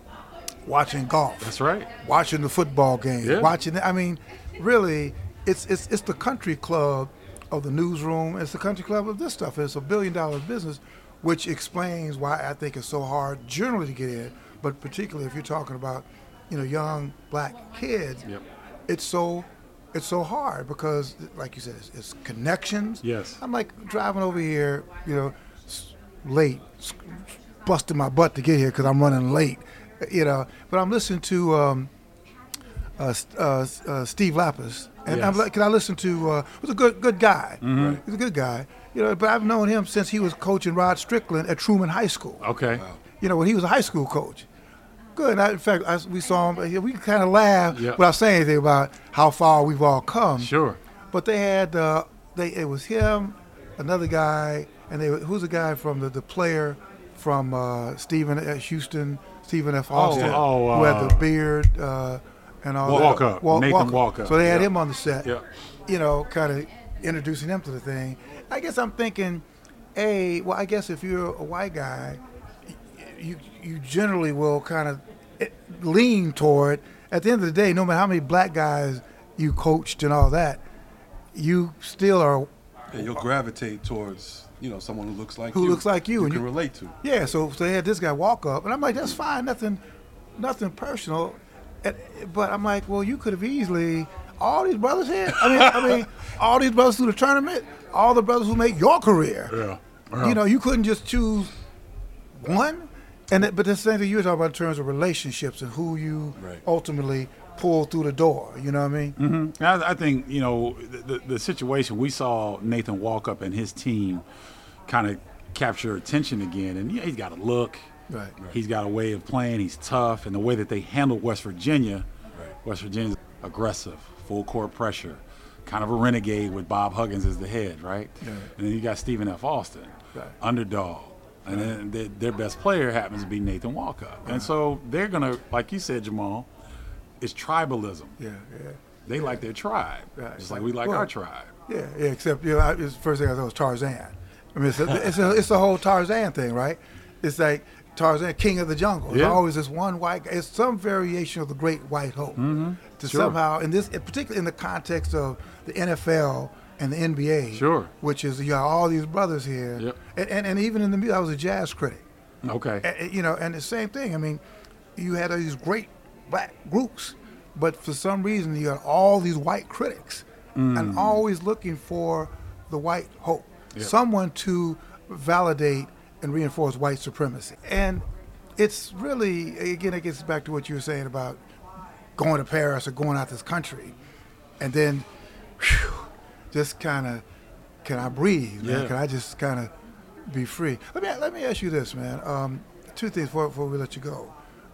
watching golf That's right. watching the football game, Yeah. watching. I mean, really, it's it's it's the country club of the newsroom. It's the country club of this stuff. It's a billion dollar business, which explains why I think it's so hard generally to get in, but particularly if you're talking about, you know, young black kids. Yep. It's so. It's so hard because, like you said, it's, it's connections. Yes. I'm like driving over here, you know, late, busting my butt to get here because I'm running late, you know. But I'm listening to um, uh, uh, uh, Steve Lappas, and I'm Yes. like, can I listen to? Uh, he's a good good guy. Mm-hmm. He's a good guy, you know. But I've known him since he was coaching Rod Strickland at Truman High School. Okay. You know, when he was a high school coach. Good. And I, in fact, I, we saw him. We kind of laughed Yeah. without saying anything about how far we've all come. Sure. But they had uh, they it was him, another guy, and they who's the guy from the the player from uh, Stephen at Houston, Stephen F. Austin, oh, oh, who had the uh, beard uh, and all that. Walkup, Wa- Nathan Walkup, So they had yeah. him on the set. Yeah. You know, kind of introducing him to the thing. I guess I'm thinking, a well, I guess if you're a white guy, you you generally will kind of eh, lean toward. At the end of the day, no matter how many black guys you coached and all that, you still are. And you'll gravitate towards, you know, someone who looks like Who you. looks like you, You and can you- relate to. Yeah, so, so they had this guy walk up, and I'm like, that's fine, nothing, nothing personal. And, but I'm like, well, you could have easily all these brothers here. I mean, I mean, all these brothers through the tournament, all the brothers who make your career. Yeah. Yeah. You know, you couldn't just choose one. And but the same thing you were talking about in terms of relationships and who you Right. ultimately pull through the door. You know what I mean? Mm-hmm. I, I think you know the, the, the situation we saw Nathan Walkup and his team kind of capture attention again, and yeah, he's got a look, Right. He's got a way of playing. He's tough, and the way that they handled West Virginia, right. West Virginia's aggressive, full court pressure, kind of a renegade with Bob Huggins as the head, right? Yeah. And then you got Stephen F. Austin, Right. underdog. And then their, their best player happens to be Nathan Walkup. And so they're going to, like you said, Jamal, it's tribalism. Yeah, yeah. They like their tribe, Right. just like we like Well, our tribe. Yeah, yeah. Except you know, I, it's the first thing I thought was Tarzan. I mean, it's a, it's a, it's the whole Tarzan thing, right? It's like Tarzan, king of the jungle. There's Yeah. always this one white guy. It's some variation of the Great White Hope. To Mm-hmm. Sure. somehow, in this, particularly in the context of the NFL and the NBA, Sure. which is you got all these brothers here, Yep. and, and and even in the music, I was a jazz critic. Okay. A- a- you know, and the same thing. I mean, you had all these great black groups, but for some reason you had all these white critics, mm. and always looking for the white hope, Yep. someone to validate and reinforce white supremacy. And it's really, again, it gets back to what you were saying about going to Paris or going out this country, and then, whew, just kind of, can I breathe? Man? Can I just kind of be free? Let me let me ask you this, man. Um, two things before, before we let you go.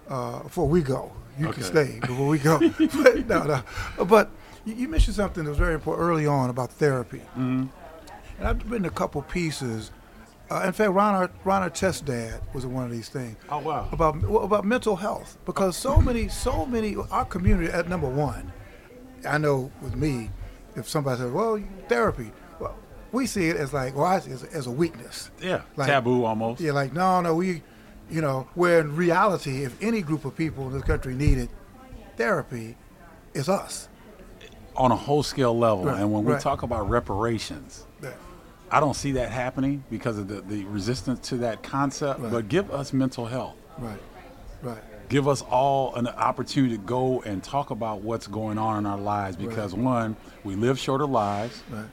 Uh, before we go, you can stay. Before we go, but, no, no. But you, you mentioned something that was very important early on about therapy. Mm-hmm. And I've written a couple pieces. Uh, in fact, Ron, Ron Artest's dad was one of these things Oh, wow. about well, about mental health because so many so many our community at number one i know with me if somebody says well therapy well we see it as like well I see it as, as a weakness Yeah. Like- Taboo almost. yeah like no no we you know where in reality if any group of people in this country needed therapy it's us On a whole scale level. Right, and when we right. talk about reparations, Yeah. I don't see that happening because of the, the resistance to that concept. Right. But give us mental health. right Give us all an opportunity to go and talk about what's going on in our lives because, one, we live shorter lives. right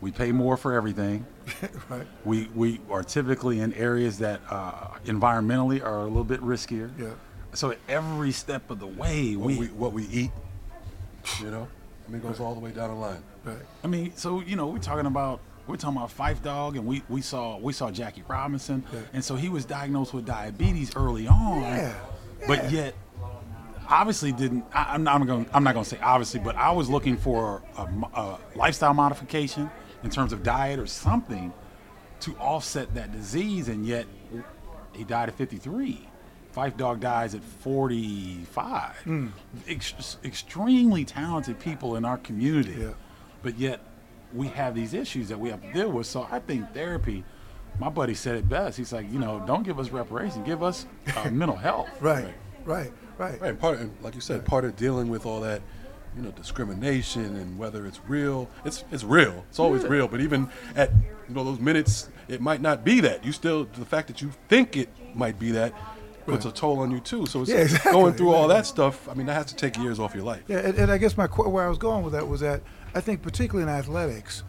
We pay more for everything. right We, we are typically in areas that uh, environmentally are a little bit riskier. yeah So every step of the way, What we, we, what we eat, you know, I mean, it goes all the way down the line. right I mean, so you know, we're talking about we're talking about Phife Dawg, and we, we saw we saw Jackie Robinson, Yeah. and so he was diagnosed with diabetes early on. Yeah, But yet, obviously didn't. I, I'm not going. I'm not going to say obviously, but I was looking for a, a lifestyle modification in terms of diet or something to offset that disease, and yet he died at 53. Phife Dawg dies at 45. Hmm. Ex- extremely talented people in our community, Yeah. but yet we have these issues that we have to deal with. So I think therapy. My buddy said it best. He's like, you know, don't give us reparation, give us uh, mental health. Right, right, right. Right, and part and like you said, part of dealing with all that, you know, discrimination and whether it's real, it's it's real. It's always real. But even at you know those minutes, it might not be that. You still the fact that you think it might be that puts a toll on you too. So it's Yeah, exactly, going through all that stuff. I mean, that has to take years off your life. Yeah, and, and I guess my where I was going with that was that I think particularly in athletics,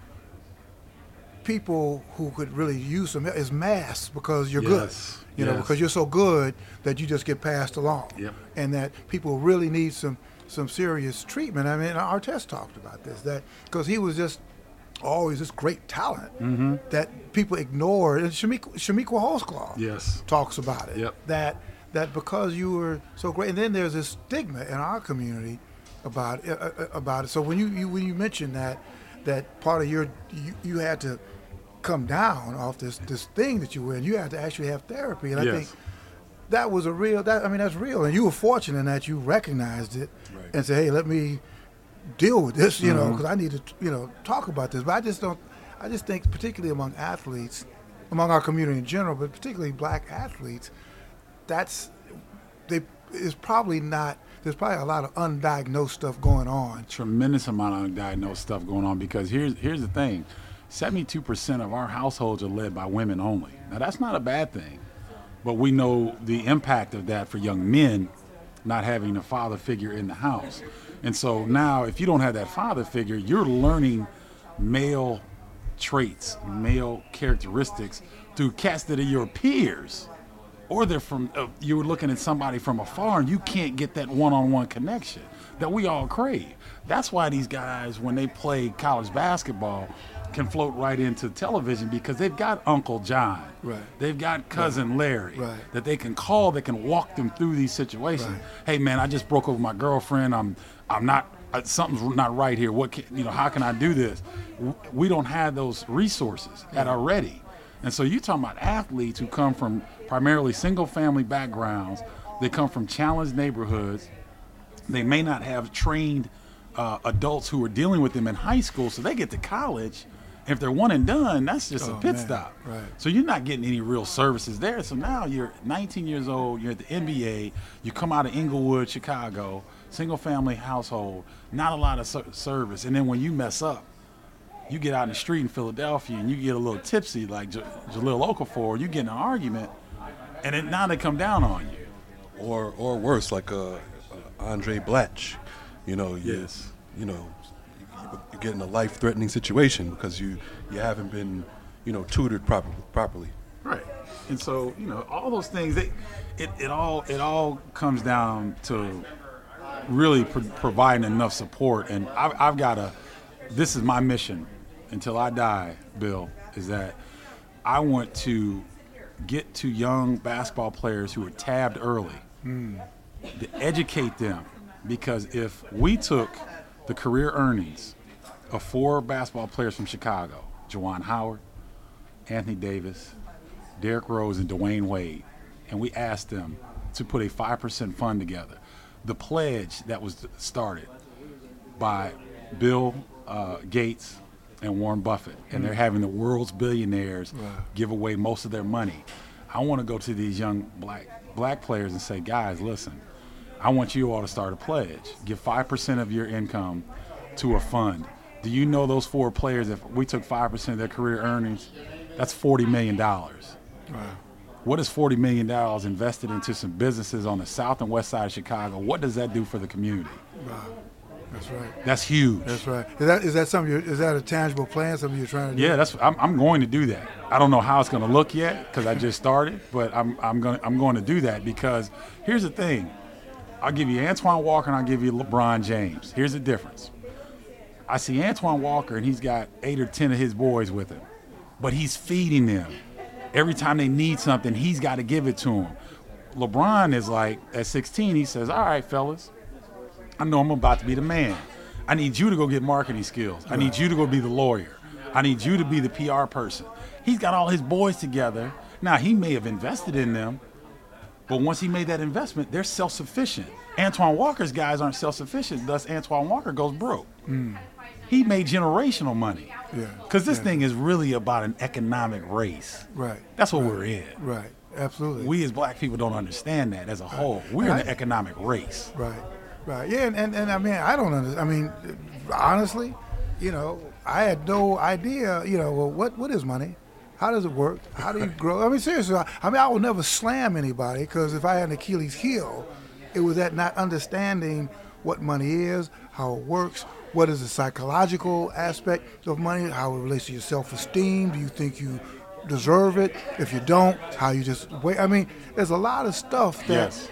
people who could really use some is mass because you're Yes, good. You know, because you're so good that you just get passed along. Yep. And that people really need some some serious treatment. I mean, Artest talked about this that because he was just always this great talent Mm-hmm. that people ignore. And Chamique, Chamique Holdsclaw Yes. talks about it. Yep. That that because you were so great, and then there's this stigma in our community about uh, uh, about it. So when you, you when you mentioned that that part of your you, you had to come down off this this thing that you were in, you had to actually have therapy, and I think that was a real. That I mean, that's real, and you were fortunate in that you recognized it Right. and said, "Hey, let me deal with this," you know, Mm-hmm. because I need to, you know, talk about this. But I just don't. I just think, particularly among athletes, among our community in general, but particularly black athletes, that's they is probably not. There's probably a lot of undiagnosed stuff going on. tremendous amount of undiagnosed stuff going on because here's here's the thing 72% of our households are led by women only. Now that's not a bad thing but we know the impact of that for young men not having a father figure in the house. And so now if you don't have that father figure you're learning male traits male characteristics through cats that are your peers or they're from uh, you're looking at somebody from afar and you can't get that one-on-one connection that we all crave. That's why these guys when they play college basketball can float right into television because they've got uncle john Right. they've got cousin larry Right. that they can call that can walk them through these situations Right. hey man i just broke up with my girlfriend i'm i'm not uh, something's not right here what can, you know how can i do this we don't have those resources at our ready and so you're talking about athletes who come from primarily single family backgrounds. They come from challenged neighborhoods. They may not have trained uh, adults who are dealing with them in high school. So they get to college. If they're one and done, that's just a Oh, pit man. stop. Right. So you're not getting any real services there. So now you're 19 years old. You're at the NBA. You come out of Englewood, Chicago, single family household, not a lot of ser- service. And then when you mess up, you get out in the street in Philadelphia and you get a little tipsy like J- Jahlil Okafor, you get in an argument, and then now they come down on you. or or worse, like uh, uh, Andray Blatche. You know, Yes. you know, you, you get in a life-threatening situation because you you haven't been, you know, tutored properly. Properly. Right. And so, you know, all those things, they, it, it all it all comes down to really pro- providing enough support. And I've, I've got to, this is my mission until I die, Bill, is that I want to get to young basketball players who are tabbed early hmm. to educate them. Because if we took the career earnings of four basketball players from Chicago, Juwan Howard, Anthony Davis, Derrick Rose, and Dwyane Wade, and we asked them to put a 5% fund together. The pledge that was started by Bill uh, Gates and Warren Buffett, and they're having the world's billionaires give away most of their money. I want to go to these young black black players and say, guys, listen, I want you all to start a pledge. Give 5% of your income to a fund. Do you know those four players, if we took 5% of their career earnings, that's forty million dollars. Wow. What is forty million dollars invested into some businesses on the south and west side of Chicago? What does that do for the community? Wow. That's right. That's huge. That's right. Is that is that something? You're, is that a tangible plan? Something you're trying to do? Yeah, that's I'm, I'm going to do that. I don't know how it's going to look yet because I just started, but I'm I'm going I'm going to do that because here's the thing. I'll give you Antoine Walker and I'll give you LeBron James. Here's the difference. I see Antoine Walker and he's got eight or ten of his boys with him, but he's feeding them. Every time they need something, he's got to give it to them. LeBron is like at 16, he says, "All right, fellas, I know I'm about to be the man. I need you to go get marketing skills. I need you to go be the lawyer. I need you to be the PR person." He's got all his boys together. Now he may have invested in them, but once he made that investment, they're self-sufficient. Antoine Walker's guys aren't self-sufficient, thus Antoine Walker goes broke. Mm. He made generational money. Yeah, Because this yeah. thing is really about an economic race. Right. That's what right, we're in. Right. Absolutely. We as black people don't understand that as a whole. We're in Right. an economic race. Right, right. Yeah, and, and, and I mean, I don't understand. I mean, honestly, you know, I had no idea, you know, well, what, what is money? How does it work? How do you grow? I mean, seriously, I, I mean, I would never slam anybody because if I had an Achilles heel, it was that not understanding what money is, how it works, what is the psychological aspect of money, how it relates to your self-esteem. Do you think you deserve it? If you don't, how you just wait. I mean, there's a lot of stuff that Yes.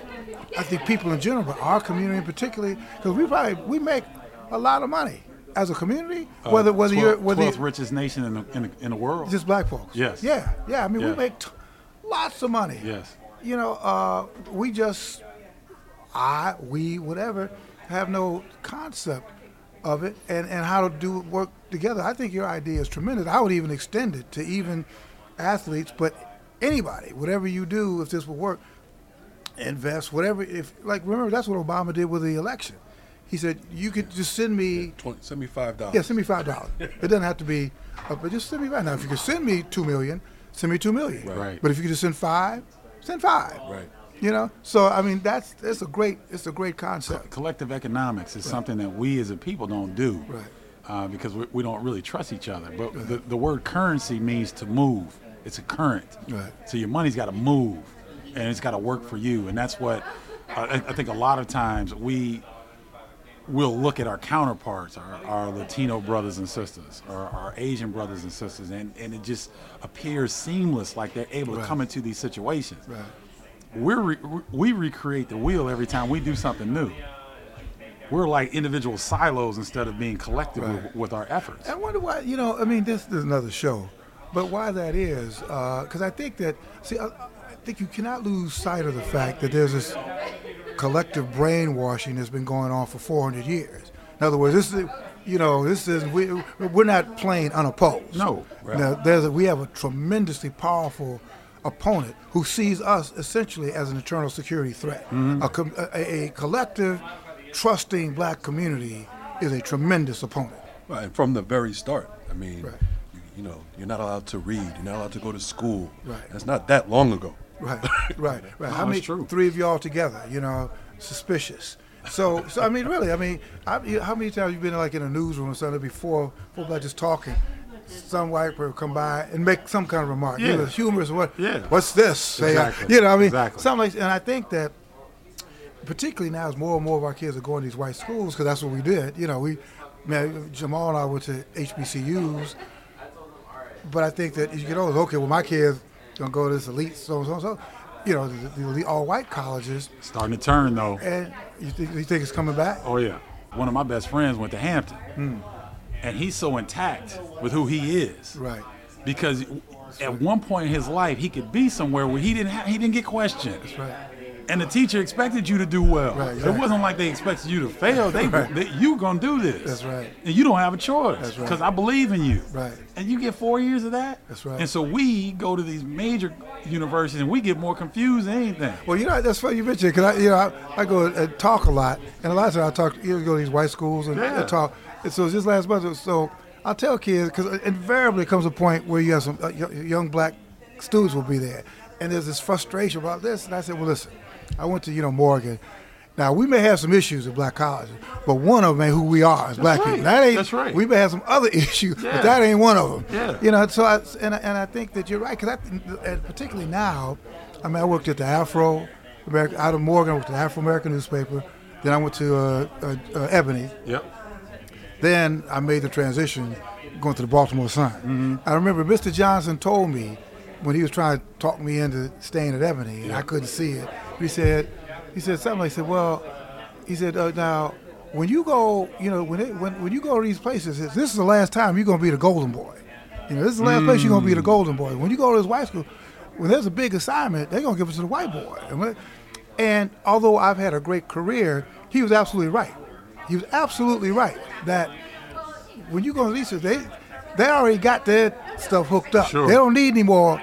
I think people in general, but our community in particular, because we probably we make a lot of money as a community, whether whether you're whether 12th you're, richest nation in the, in the, in the world. just black folks. Yes. Yeah, yeah. I mean, Yeah. we make t- lots of money. Yes. You know, uh, we just, I, we, whatever, have no concept of it and, and how to do work together. I think your idea is tremendous. I would even extend it to even athletes, but anybody, whatever you do, if this will work, invest, whatever. If like, remember that's what Obama did with the election. He said you could just send me 20, send me five dollars. yeah, send me five dollars. it doesn't have to be, uh, but just send me five. Now, if you could send me two million, send me two million. Right. But if you could just send five, send five. Right. You know. So I mean, that's it's a great it's a great concept. Collective economics is something that we as a people don't do. Right. Uh, because we, we don't really trust each other. But the, the word currency means to move. It's a current. Right. So your money's got to move, and it's got to work for you. And that's what I, I think a lot of times we will look at our counterparts, our, our Latino brothers and sisters, or our Asian brothers and sisters, and, and it just appears seamless, like they're able to come into these situations. Right. We're re- we recreate the wheel every time we do something new. We're like individual silos instead of being collective Right. with, with our efforts. I wonder why. You know, I mean, this, this is another show, but why that is? Uh, because I think that see, I, I think you cannot lose sight of the fact that there's this collective brainwashing that's been going on for 400 years. In other words, this is, you know, this is we we're not playing unopposed. No. Now, there's a, we have a tremendously powerful opponent who sees us essentially as an eternal security threat. Mm-hmm. A, com- a, a collective, trusting black community is a tremendous opponent. Right, and from the very start. I mean, Right. you, you know, you're not allowed to read. You're not allowed to go to school. Right. That's not that long ago. Right, right, right. How No, many? true. Three of y'all together, you know, suspicious. So, so I mean, really, I mean, I, you- how many times you been like in a newsroom or something before, before like just talking, some white person come by and make some kind of remark, Yeah. either humorous or what? Yeah. What's this? Say, uh, Exactly. you know, what I mean, Exactly. something like, and I think that particularly now as more and more of our kids are going to these white schools because that's what we did. You know, we, man, Jamal and I went to HBCUs, but I think that as you get older, okay, well, my kids gonna go to this elite so so so, you know, the, the elite all white colleges, Starting to turn though. and you think you think it's coming back? Oh yeah. One of my best friends went to Hampton, Hmm. And he's so intact with who he is. Right. Because at one point in his life, he could be somewhere where he didn't ha- he didn't get questioned. Right. And the teacher expected you to do well. Right, It wasn't like they expected you to fail. They, Right. they you gonna do this. That's right. And you don't have a choice. That's right. Because I believe in you. Right. And you get four years of that. That's right. And so we go to these major universities and we get more confused than anything. Well, you know that's funny you mentioned because I, you know, I, I go and talk a lot, and a lot of times I talk, you know, go to these white schools and, Yeah. and talk. And so just last month, so I'll tell kids because invariably comes a point where you have some uh, young black students will be there, and there's this frustration about this, and I said, well, listen, I went to you know Morgan. Now we may have some issues at black colleges, but one of them ain't who we are as black right. people. That ain't. That's right. We may have some other issues, Yeah. but that ain't one of them. Yeah. You know, so I, and I, and I think that you're right because particularly now, I mean, I worked at the Afro, American, out of Morgan, I worked at the Afro American newspaper. Then I went to uh, uh, uh, Ebony. Yep. Then I made the transition going to the Baltimore Sun. Mm-hmm. I remember Mr. Johnson told me when he was trying to talk me into staying at Ebony, and I couldn't see it. He said, he said something like, he said, well, he said, uh, now, when you go, you know, when, it, when when you go to these places, this is the last time you're going to be the golden boy. You know, this is the last place you're going to be Mm. the golden boy. When you go to this white school, when there's a big assignment, they're gonna give it to the white boy. And, when- and although I've had a great career, he was absolutely right. He was absolutely right that when you go to research, they they already got their stuff hooked up. Sure. They don't need any more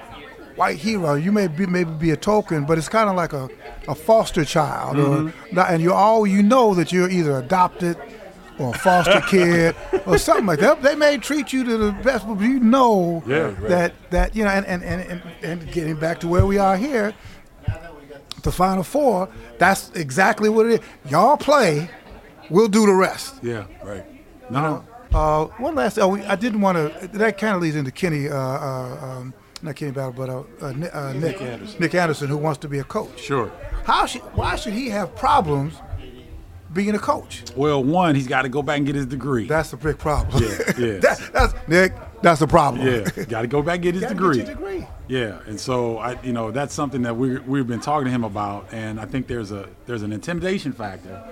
white hero. You may be maybe be a token, but it's kind of like a, a foster child, or mm-hmm. not, and you all you know that you're either adopted or a foster kid or something like that. They may treat you to the best, but you know Yeah, right. that that you know, and and, and and and getting back to where we are here, the Final Four. That's exactly what it is. Y'all play, we'll do the rest. Yeah. Right. No. Uh, one last. Oh, we, I didn't want to. That kind of leads into Kenny. Uh, uh, um, not Kenny Battle, but uh, uh, Nick, uh, Nick, Anderson. Nick Anderson, who wants to be a coach. Sure. How should? Why should he have problems being a coach? Well, one, he's got to go back and get his degree. That's a big problem. Yeah, yeah. that, that's Nick. That's a problem. yeah, got to go back and get his degree. Get degree. Yeah, and so I, you know, that's something that we we've been talking to him about, and I think there's a there's an intimidation factor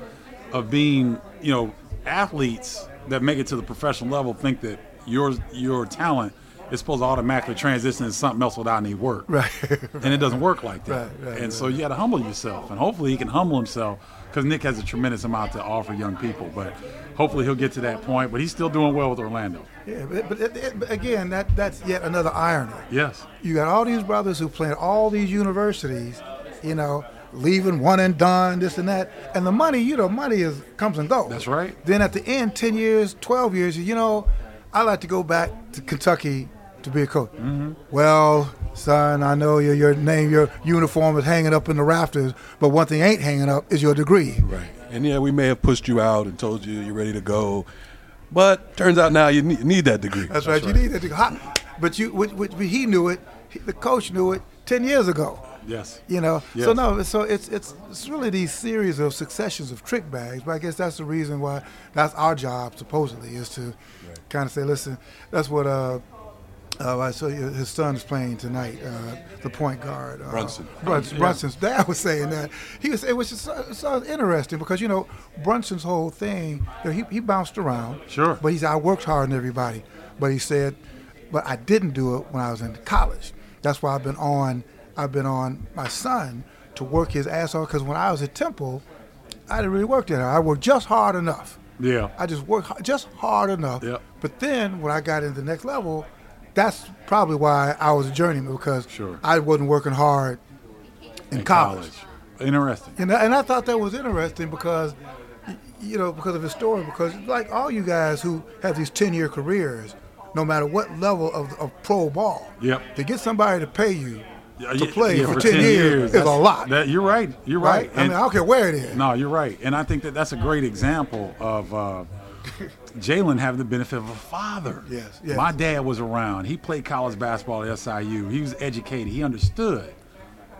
of being, you know, athletes that make it to the professional level think that your your talent is supposed to automatically transition into something else without any work, Right. and it doesn't work like that. Right, right, and so you got to humble yourself, and hopefully he can humble himself because Nick has a tremendous amount to offer young people, but hopefully he'll get to that point. But he's still doing well with Orlando. yeah, but, but, but again, that that's yet another irony. Yes. You got all these brothers who play at all these universities, you know, leaving one and done, this and that, and the money, you know, money is comes and goes. That's right. Then at the end, ten years, twelve years, you know, I like to go back to Kentucky to be a coach. Mm-hmm. Well, son, I know your your name, your uniform is hanging up in the rafters, but one thing ain't hanging up is your degree. Right. And yeah, we may have pushed you out and told you you're ready to go, but turns out now you need, need that degree. That's right. You need that. degree. But you, which, he knew it. The coach knew it ten years ago. Yes. You know, so no, so it's it's it's really these series of successions of trick bags. But I guess that's the reason why that's our job supposedly is to kind of say, listen, that's what uh. Uh, I saw his son is playing tonight, uh, the point guard. Uh, Brunson. Brunson. Brunson's dad was saying that. He was. It was just so, so interesting because you know Brunson's whole thing. You know, he he bounced around. Sure. But he's I worked hard than everybody. But he said, but I didn't do it when I was in college. That's why I've been on. I've been on my son to work his ass off because when I was at Temple, I didn't really work there. I worked just hard enough. Yeah. I just worked just hard enough. Yep. But then when I got into the next level, that's probably why I was a journeyman because Sure. I wasn't working hard in, In college. Interesting. And I, and I thought that was interesting because, you know, because of his story. Because like all you guys who have these ten-year careers, no matter what level of, of pro ball, Yep. to get somebody to pay you Yeah, to play yeah, for, ten, years, is a lot, That, you're right. You're right? right. I mean, I don't care where it is. no, you're right. And I think that that's a great example of uh, Jalen having the benefit of a father. Yes, yes. My dad was around. He played college basketball at SIU. He was educated. He understood.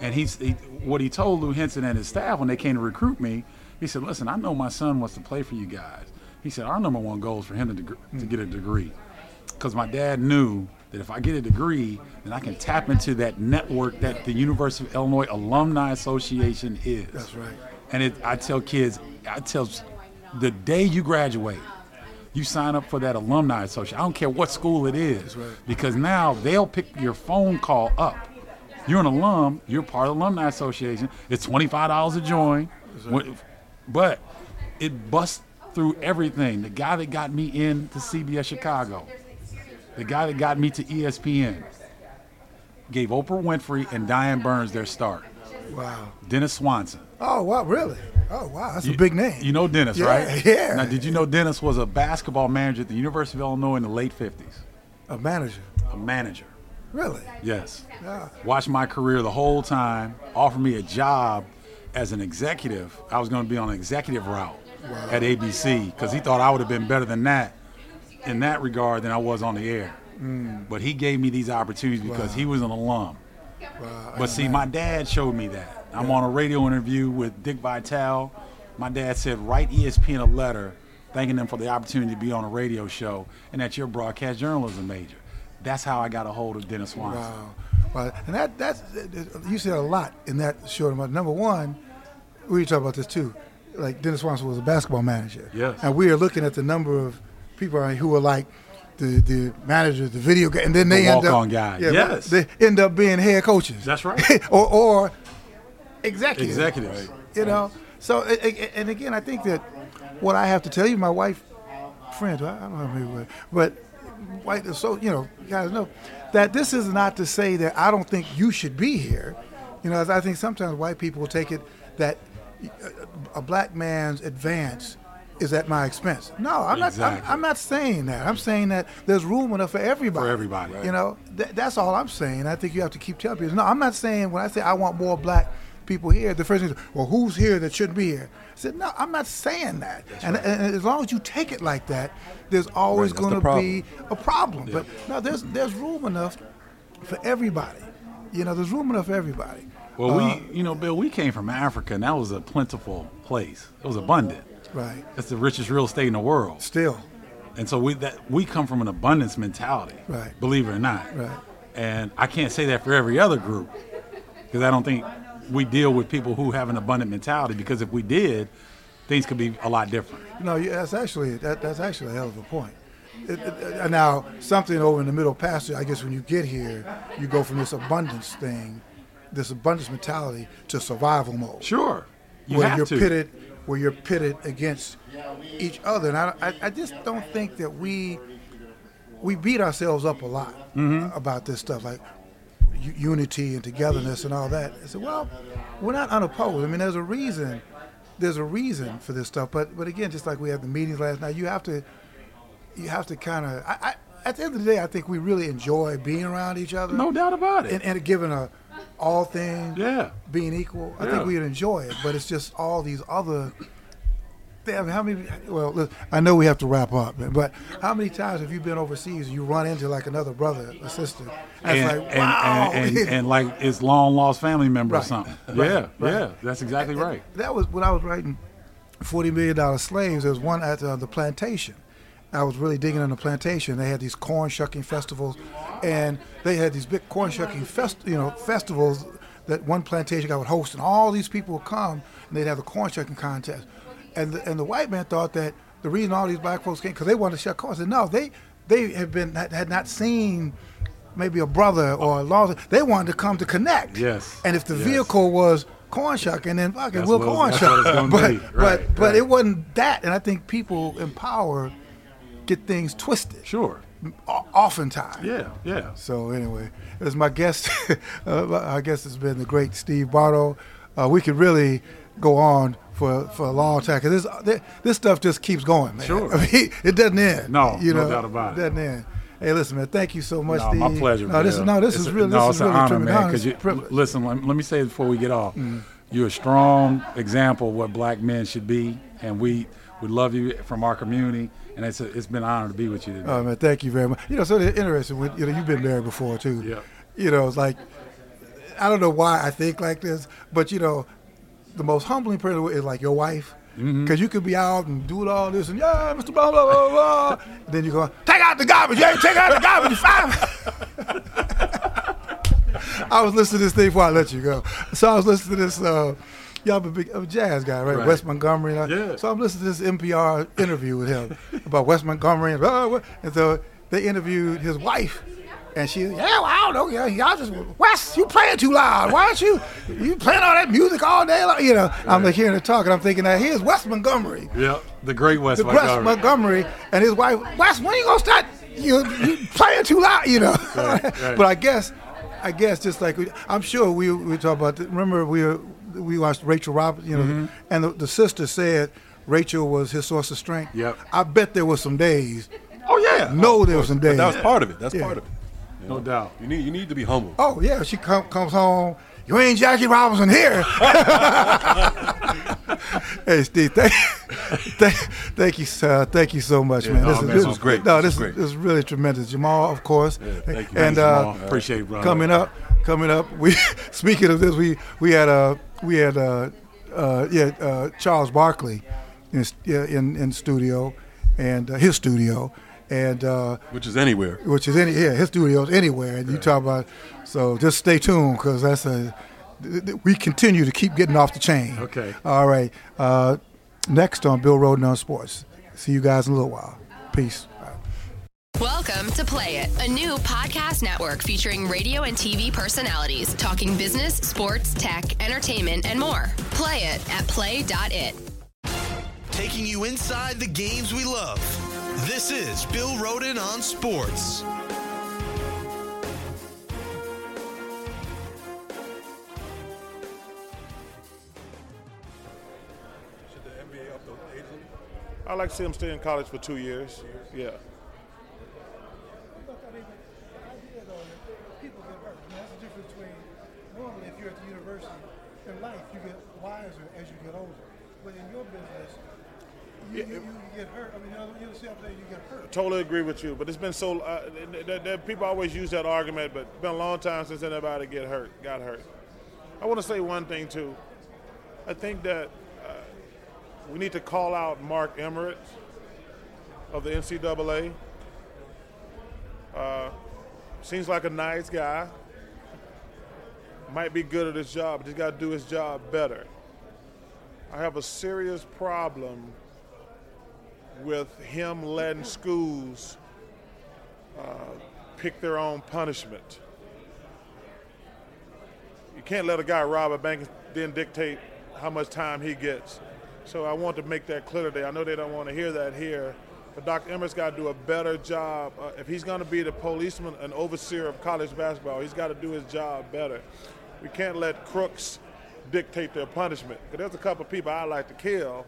And he's he, what he told Lou Henson and his staff when they came to recruit me. He said, "Listen, I know my son wants to play for you guys." He said, "Our number one goal is for him to, deg- to get a degree." because my dad knew that if I get a degree, then I can tap into that network that the University of Illinois Alumni Association is. That's right. And it, I tell kids, I tell the day you graduate, you sign up for that alumni association. I don't care what school it is, right. because now they'll pick your phone call up. You're an alum. You're part of the alumni association. It's twenty five dollars to join, What- but it busts through everything. The guy that got me in to CBS Chicago, the guy that got me to ESPN, gave Oprah Winfrey and Diann Burns their start. Wow. Dennis Swanson. Oh wow, really? Oh wow, that's You- a big name. You know Dennis, Yeah, right? yeah. Now, did you know Dennis was a basketball manager at the University of Illinois in the late 50s? a manager. A manager. Really? Yes. Yeah. Watched my career the whole time, offered me a job as an executive. I was going to be on an executive route at ABC because he thought I would have been better than that in that regard than I was on the air. Mm. But he gave me these opportunities because Wow. he was an alum. Wow. But see, my dad showed me that. I'm on a radio interview with Dick Vitale. My dad said, write ESPN a letter thanking them for the opportunity to be on a radio show and that you're a broadcast journalism major. That's how I got a hold of Dennis Swanson. Wow. Wow. And that that's you said a lot in that short amount. Number one, we talk about this too. Like Dennis Swanson was a basketball manager. Yes. And we are looking at the number of people who are like the the managers, the video game, and then The they end up guy. Yeah, Yes. they end up being head coaches. That's right. or or executives. Executives. You know. So and again, I think that what I have to tell you, my wife, friends, I don't know maybe, but white. So you know, you guys know that this is not to say that I don't think you should be here. You know, as I think sometimes white people will take it that a black man's advance is at my expense. No, I'm not. I'm, I'm not saying that. I'm saying that there's room enough for everybody. For everybody. You know, Th- that's all I'm saying. I think you have to keep telling people. No, I'm not saying when I say I want more black people here. The first thing is, well, who's here that shouldn't be here? I said, no, I'm not saying that. And, and as long as you take it like that, there's always Right, going to be a problem. But no, there's there's room enough for everybody. You know, there's room enough for everybody. Well, Uh, we, you know, Bill, we came from Africa, and that was a plentiful place. It was abundant. Right. That's the richest real estate in the world. Still. And so we that we come from an abundance mentality, Right. Believe it or not, Right. And I can't say that for every other group because I don't think we deal with people who have an abundant mentality. Because if we did, things could be a lot different. No, yeah, that's actually that, that's actually a hell of a point. It, it, now, something over in the middle passage, I guess when you get here, you go from this abundance thing, this abundance mentality, to survival mode. Sure, you where have you're to. pitted, where you're pitted against each other, and I, I, I just don't think that we we beat ourselves up a lot Mm-hmm. about this stuff, like unity and togetherness and all that. I said, well, we're not unopposed. I mean, there's a reason. There's a reason for this stuff, but but again, just like we had the meetings last night, you have to you have to kind of. I, I, at the end of the day, I think we really enjoy being around each other. No doubt about it. And, and given a all things Yeah. being equal, I Yeah. think we'd enjoy it. But it's just all these other. Damn, how many? Well, look, I know we have to wrap up, but how many times have you been overseas? and You run into like another brother or sister, and, and, like, wow. and, and, and like it's long lost family member Right. or something. Right. Yeah, Right. yeah, that's exactly right. that was when I was writing Forty Million Dollar Slaves. There was one at uh, the plantation. I was really digging on the plantation. They had these corn shucking festivals, and they had these big corn shucking fest, you know, festivals that one plantation guy would host, and all these people would come, and they'd have a corn shucking contest. And the, and the white man thought that the reason all these black folks came because they wanted to shuck corn. I said no, they they had been had not seen maybe a brother or a law. They wanted to come to connect. Yes. And if the Yes. vehicle was corn shucking, then fucking we'll what it was- corn that's what it's shuck. But be. but Right, but it wasn't that, and I think people in power get things twisted. Sure. Oftentimes. Yeah, yeah. So anyway, as my guest. uh, I guess it's been the great Steve Bardo. Uh, we could really go on for, for a long time because this this- stuff just keeps going, man. Sure. I mean, it doesn't end. No, you no know, doubt about it. Doesn't end. Hey, listen, man. Thank you so much, No, Steve. my pleasure. No, this is no, this It's is really no, this it's is an really honor, man. Because It's listen, let, let me say before we get off. Mm-hmm. You're a strong example of what black men should be, and we we love you from our community. And it's a, it's been an honor to be with you today. Oh man, thank you very much. You know, so it's interesting. With, you know, you've been married before too. Yeah. You know, it's like I don't know why I think like this, but you know, the most humbling person is like your wife. Because Mm-hmm. you could be out and do all this and yeah, Mr. Blah blah blah blah. then you go take out the garbage. Yeah, take out the garbage. Five. I was listening to this thing before I let you go. So I was listening to this. Uh, y'all been big I'm a jazz guy, right? Right. Wes Montgomery. I, Yeah. So I'm listening to this NPR interview with him about Wes Montgomery and, blah, blah, blah. and so they interviewed his wife. And she, yeah, well, I don't know, yeah, y'all just Wes, you playing too loud. Why aren't you, you playing all that music all day long? You know, I'm like hearing her talk, and I'm thinking that here's Wes Montgomery, yeah, the great West the Wes Montgomery. Montgomery, and his wife, Wes, when you gonna start? You, you playing too loud, you know? Right, right. but I guess, I guess just like we, I'm sure we we talk about. The, remember we were, we watched Rachel Roberts, you know, Mm-hmm. and the, the sister said Rachel was his source of strength. Yep. I bet there was some days. Oh yeah, No, there was some days. But that was part of it. That's Yeah. part of it. You no doubt. You need you need to be humble. Oh yeah, she come, comes home. You ain't Jackie Robinson here. hey Steve, thank, thank, thank you, sir. Thank you so much, man. no, This is man, this was great. No, This this, was is great. this is really tremendous. Jamal, of course. thank you. And Thanks, uh, Jamal. Appreciate it, brother. coming up, coming up. We speaking of this, we we had uh we had uh, uh yeah uh, Charles Barkley in in in studio, and uh, his studio, and. uh Which is anywhere. which is any yeah his studio's anywhere and you talk about so just stay tuned because that's a th- th- we continue to keep getting off the chain Okay. all right uh, next on bill rhoden on sports see you guys in a little while peace. Welcome to Play It, a new podcast network featuring radio and TV personalities talking business, sports, tech, entertainment, and more. Play it at play.it. Taking you inside the games we love. This is Bill Rhoden on Sports. Should the NBA up the age? I'd like to see him stay in college for two years. Yeah. People get hurt. And that's the difference between normally if you're at the university in life you get wiser as you get older. But in your business, you, you, you get hurt. I mean, you know, you? You get hurt. Totally agree with you, but it's been so. Uh, th- th- th- people always use that argument, but it's been a long time since anybody get hurt, got hurt. I want to say one thing too. I think that uh, we need to call out Mark Emmert of the NCAA. Uh, seems like a nice guy. Might be good at his job, but he's got to do his job better. I have a serious problem with him letting schools uh, pick their own punishment. You can't let a guy rob a bank and then dictate how much time he gets. So I want to make that clear today. I know they don't want to hear that here, but Dr. Emmert's got to do a better job. Uh, if he's going to be the policeman and overseer of college basketball, he's got to do his job better. We can't let crooks dictate their punishment. 'Cause there's a couple of people I like to kill,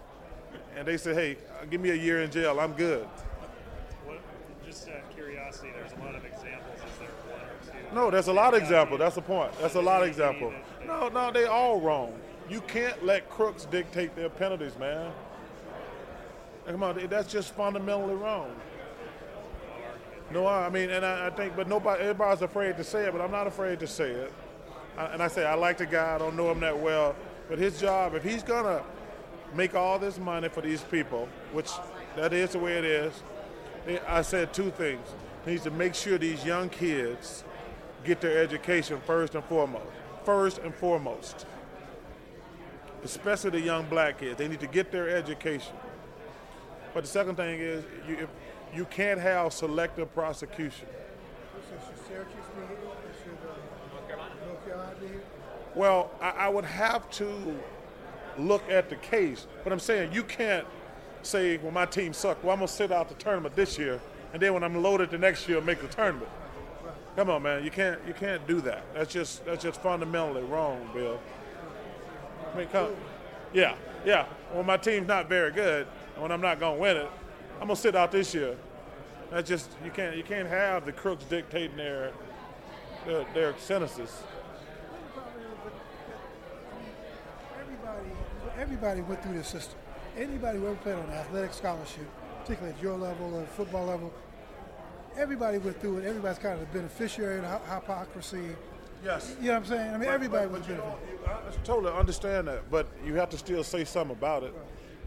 and they say, hey, give me a year in jail, I'm good. What, just out of curiosity, there's a lot of examples. Is there one or two? No, there's a lot of examples. That's the point. That's a lot of examples. No, no, they all wrong. You can't let crooks dictate their penalties, man. Come on, that's just fundamentally wrong. No, I mean, and I, I think, but nobody, everybody's afraid to say it, but I'm not afraid to say it. And I say I like the guy. I don't know him that well, but his job, if he's gonna make all this money for these people, which that is the way it is, I said two things. He needs to make sure these young kids get their education first and foremost. First and foremost. Especially the young black kids. They need to get their education. But the second thing is you, you can't have selective prosecution should Syracuse be here? Should uh, North Carolina be here? Well, I, I would have to look at the case, but I'm saying you can't say, well, my team sucked. Well, I'm going to sit out the tournament this year, and then when I'm loaded the next year, make the tournament. Come on, man. You can't you can't do that. That's just that's just fundamentally wrong, Bill. I mean, come, yeah, yeah. When my team's not very good, and when I'm not gonna win it, I'm gonna sit out this year. That's just you can't you can't have the crooks dictating their their, their sentences. Everybody, went through this system. Anybody who ever played on an athletic scholarship, particularly at your level or football level, everybody went through it. Everybody's kind of the beneficiary of the hypocrisy. Yes. You know what I'm saying? I mean, But- everybody but- was but you know, beneficiary. I totally understand that, but you have to still say something about it.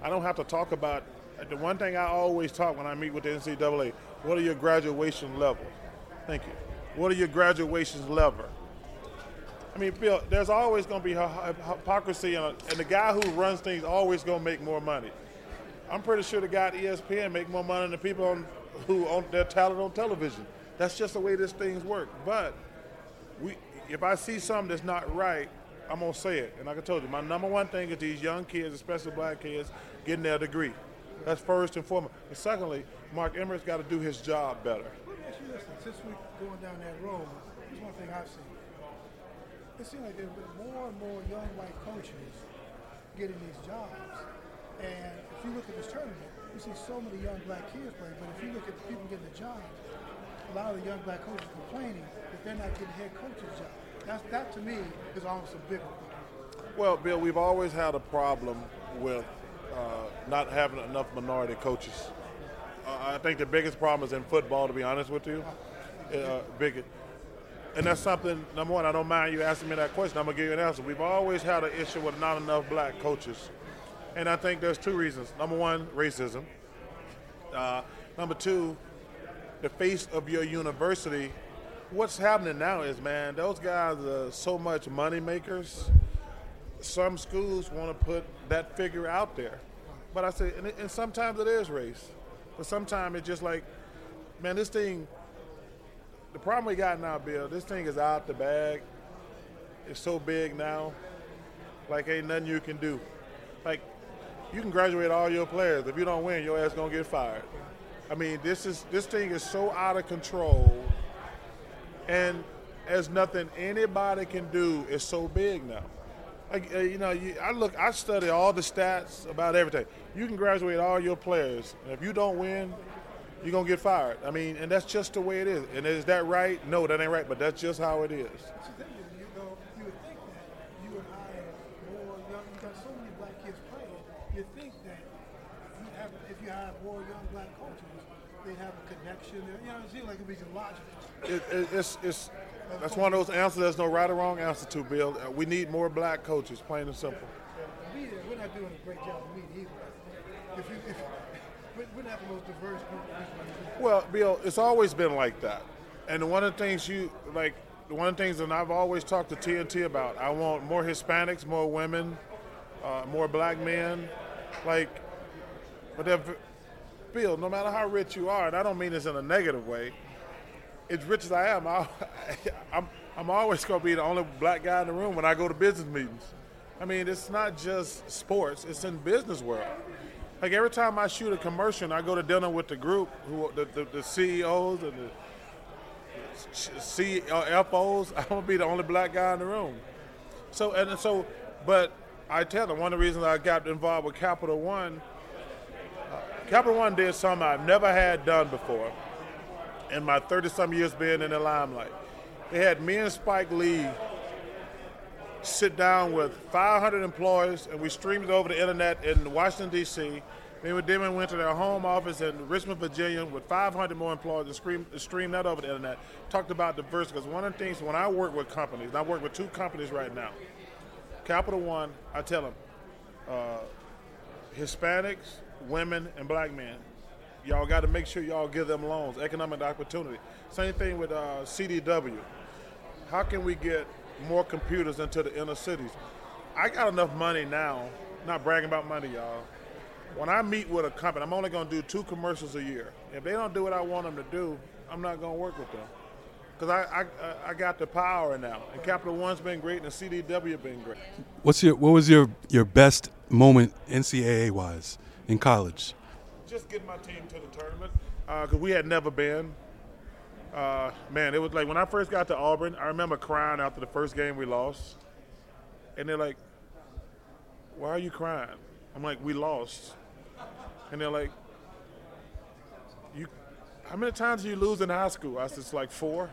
I don't have to talk about the one thing I always talk when I meet with the NCAA. What are your graduation levels? Thank you. What are your graduation level? I mean, Bill, there's always going to be hy- hy- hypocrisy, and, the guy who runs things always going to make more money. I'm pretty sure the guy at ESPN make more money than the people on, who own their talent on television. That's just the way this things work. But we, if I see something that's not right, I'm gonna say it. And like I told you, my number one thing is these young kids, especially black kids, getting their degree. That's first and foremost. And secondly, Mark Emmert's got to do his job better. Let me ask you this. Since we're going down that road, there's one thing I've seen. It seems like there's been more and more young white coaches getting these jobs. And if you look at this tournament, you see so many young black kids play. But if you look at the people getting the jobs, a lot of the young black coaches complaining that they're not getting head coaches' jobs. That's, that to me is almost a problem. Well, Bill, we've always had a problem with uh, not having enough minority coaches. Uh, I think the biggest problem is in football, to be honest with you. Uh, big, and that's something. Number one, I don't mind you asking me that question. I'm gonna give you an answer. We've always had an issue with not enough black coaches, and I think there's two reasons. Number one, racism. Uh, number two, the face of your university. What's happening now is, man, those guys are so much money makers some schools want to put that figure out there. But I say, and, and sometimes it is race, but sometimes it's just like man, this thing. The problem we got now, Bill. This thing is out the bag. It's so big now. Like ain't nothing you can do. Like you can graduate all your players. If you don't win, your ass gonna get fired. I mean, this is this thing is so out of control, and there's nothing anybody can do. It's so big now. Like uh, you know, you, I look, I study all the stats about everything. You can graduate all your players, and if you don't win, you're gonna get fired. I mean, and that's just the way it is. And is that right? No, that ain't right. But that's just how it is. You know, you would think that you would hire more young. You got so many black kids playing. You think that you have, if you have more young black coaches, they have a connection. You know, it seems like it'd be logical. it, it, it's, it's that's one of those answers. There's no right or wrong answer to, Bill. Uh, we need more black coaches, plain and simple. Media, we're not doing a great job of media either. If you, if, we're not the most diverse group. Well, Bill, it's always been like that. And one of the things you like, one of the things that I've always talked to TNT about, I want more Hispanics, more women, uh, more black men. Like, but if, Bill, no matter how rich you are, and I don't mean this in a negative way, as rich as I am, I, I'm, I'm always going to be the only black guy in the room when I go to business meetings. I mean, it's not just sports; it's in business world. Like every time I shoot a commercial, I go to dinner with the group, who the, the, the CEOs and the CFOs. I'm gonna be the only black guy in the room. So and so, but I tell them one of the reasons I got involved with Capital One. Uh, Capital One did something I've never had done before in my 30 some years being in the limelight. They had me and Spike Lee sit down with 500 employees, and we streamed it over the internet in Washington, D.C. Then we then we went to their home office in Richmond, Virginia, with 500 more employees and streamed, streamed that over the internet. Talked about diversity, because one of the things when I work with companies, and I work with two companies right now, Capital One, I tell them, uh, Hispanics, women, and black men, y'all got to make sure y'all give them loans, economic opportunity. Same thing with uh, CDW. How can we get more computers into the inner cities? I got enough money now, not bragging about money, y'all. When I meet with a company, I'm only going to do two commercials a year. If they don't do what I want them to do, I'm not going to work with them. Because I, I, I got the power now. And Capital One's been great, and the CDW been great. What's your what was your your best moment NCAA wise in college? just getting my team to the tournament uh, because we had never been. Uh, man, it was like when I first got to Auburn, I remember crying after the first game we lost. And they're like, Why are you crying? I'm like, We lost. And they're like, You how many times did you lose in high school? I said, It's like four.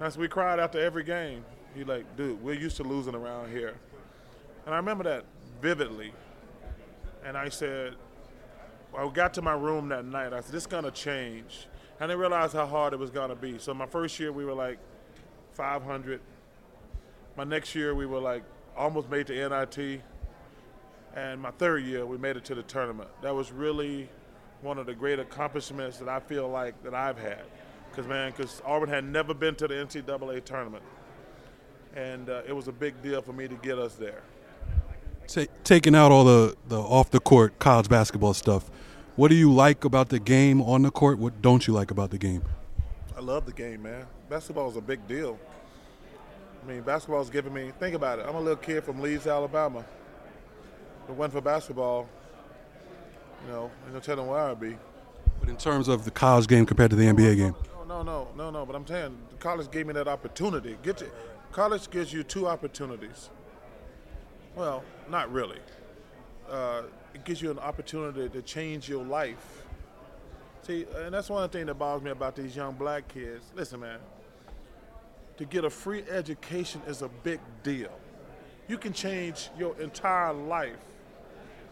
I said, We cried after every game. He like, dude, we're used to losing around here. And I remember that vividly. And I said, I got to my room that night. I said, "This is gonna change." I didn't realize how hard it was gonna be. So my first year we were like 500. My next year we were like almost made to NIT, and my third year we made it to the tournament. That was really one of the great accomplishments that I feel like that I've had. Cause man, cause Auburn had never been to the NCAA tournament, and uh, it was a big deal for me to get us there. Ta taking out all the, the off the court college basketball stuff, what do you like about the game on the court? What don't you like about the game? I love the game, man. Basketball is a big deal. I mean, basketball is giving me. Think about it. I'm a little kid from Leeds, Alabama. If it went for basketball, you know, ain't no telling where I'd be. But in terms of the college game compared to the NBA game, No, no, no, no, no. But I'm saying, college gave me that opportunity. Get you, college gives you two opportunities. Well, not really. Uh, it gives you an opportunity to change your life. See, and that's one thing that bothers me about these young black kids. Listen, man, to get a free education is a big deal. You can change your entire life.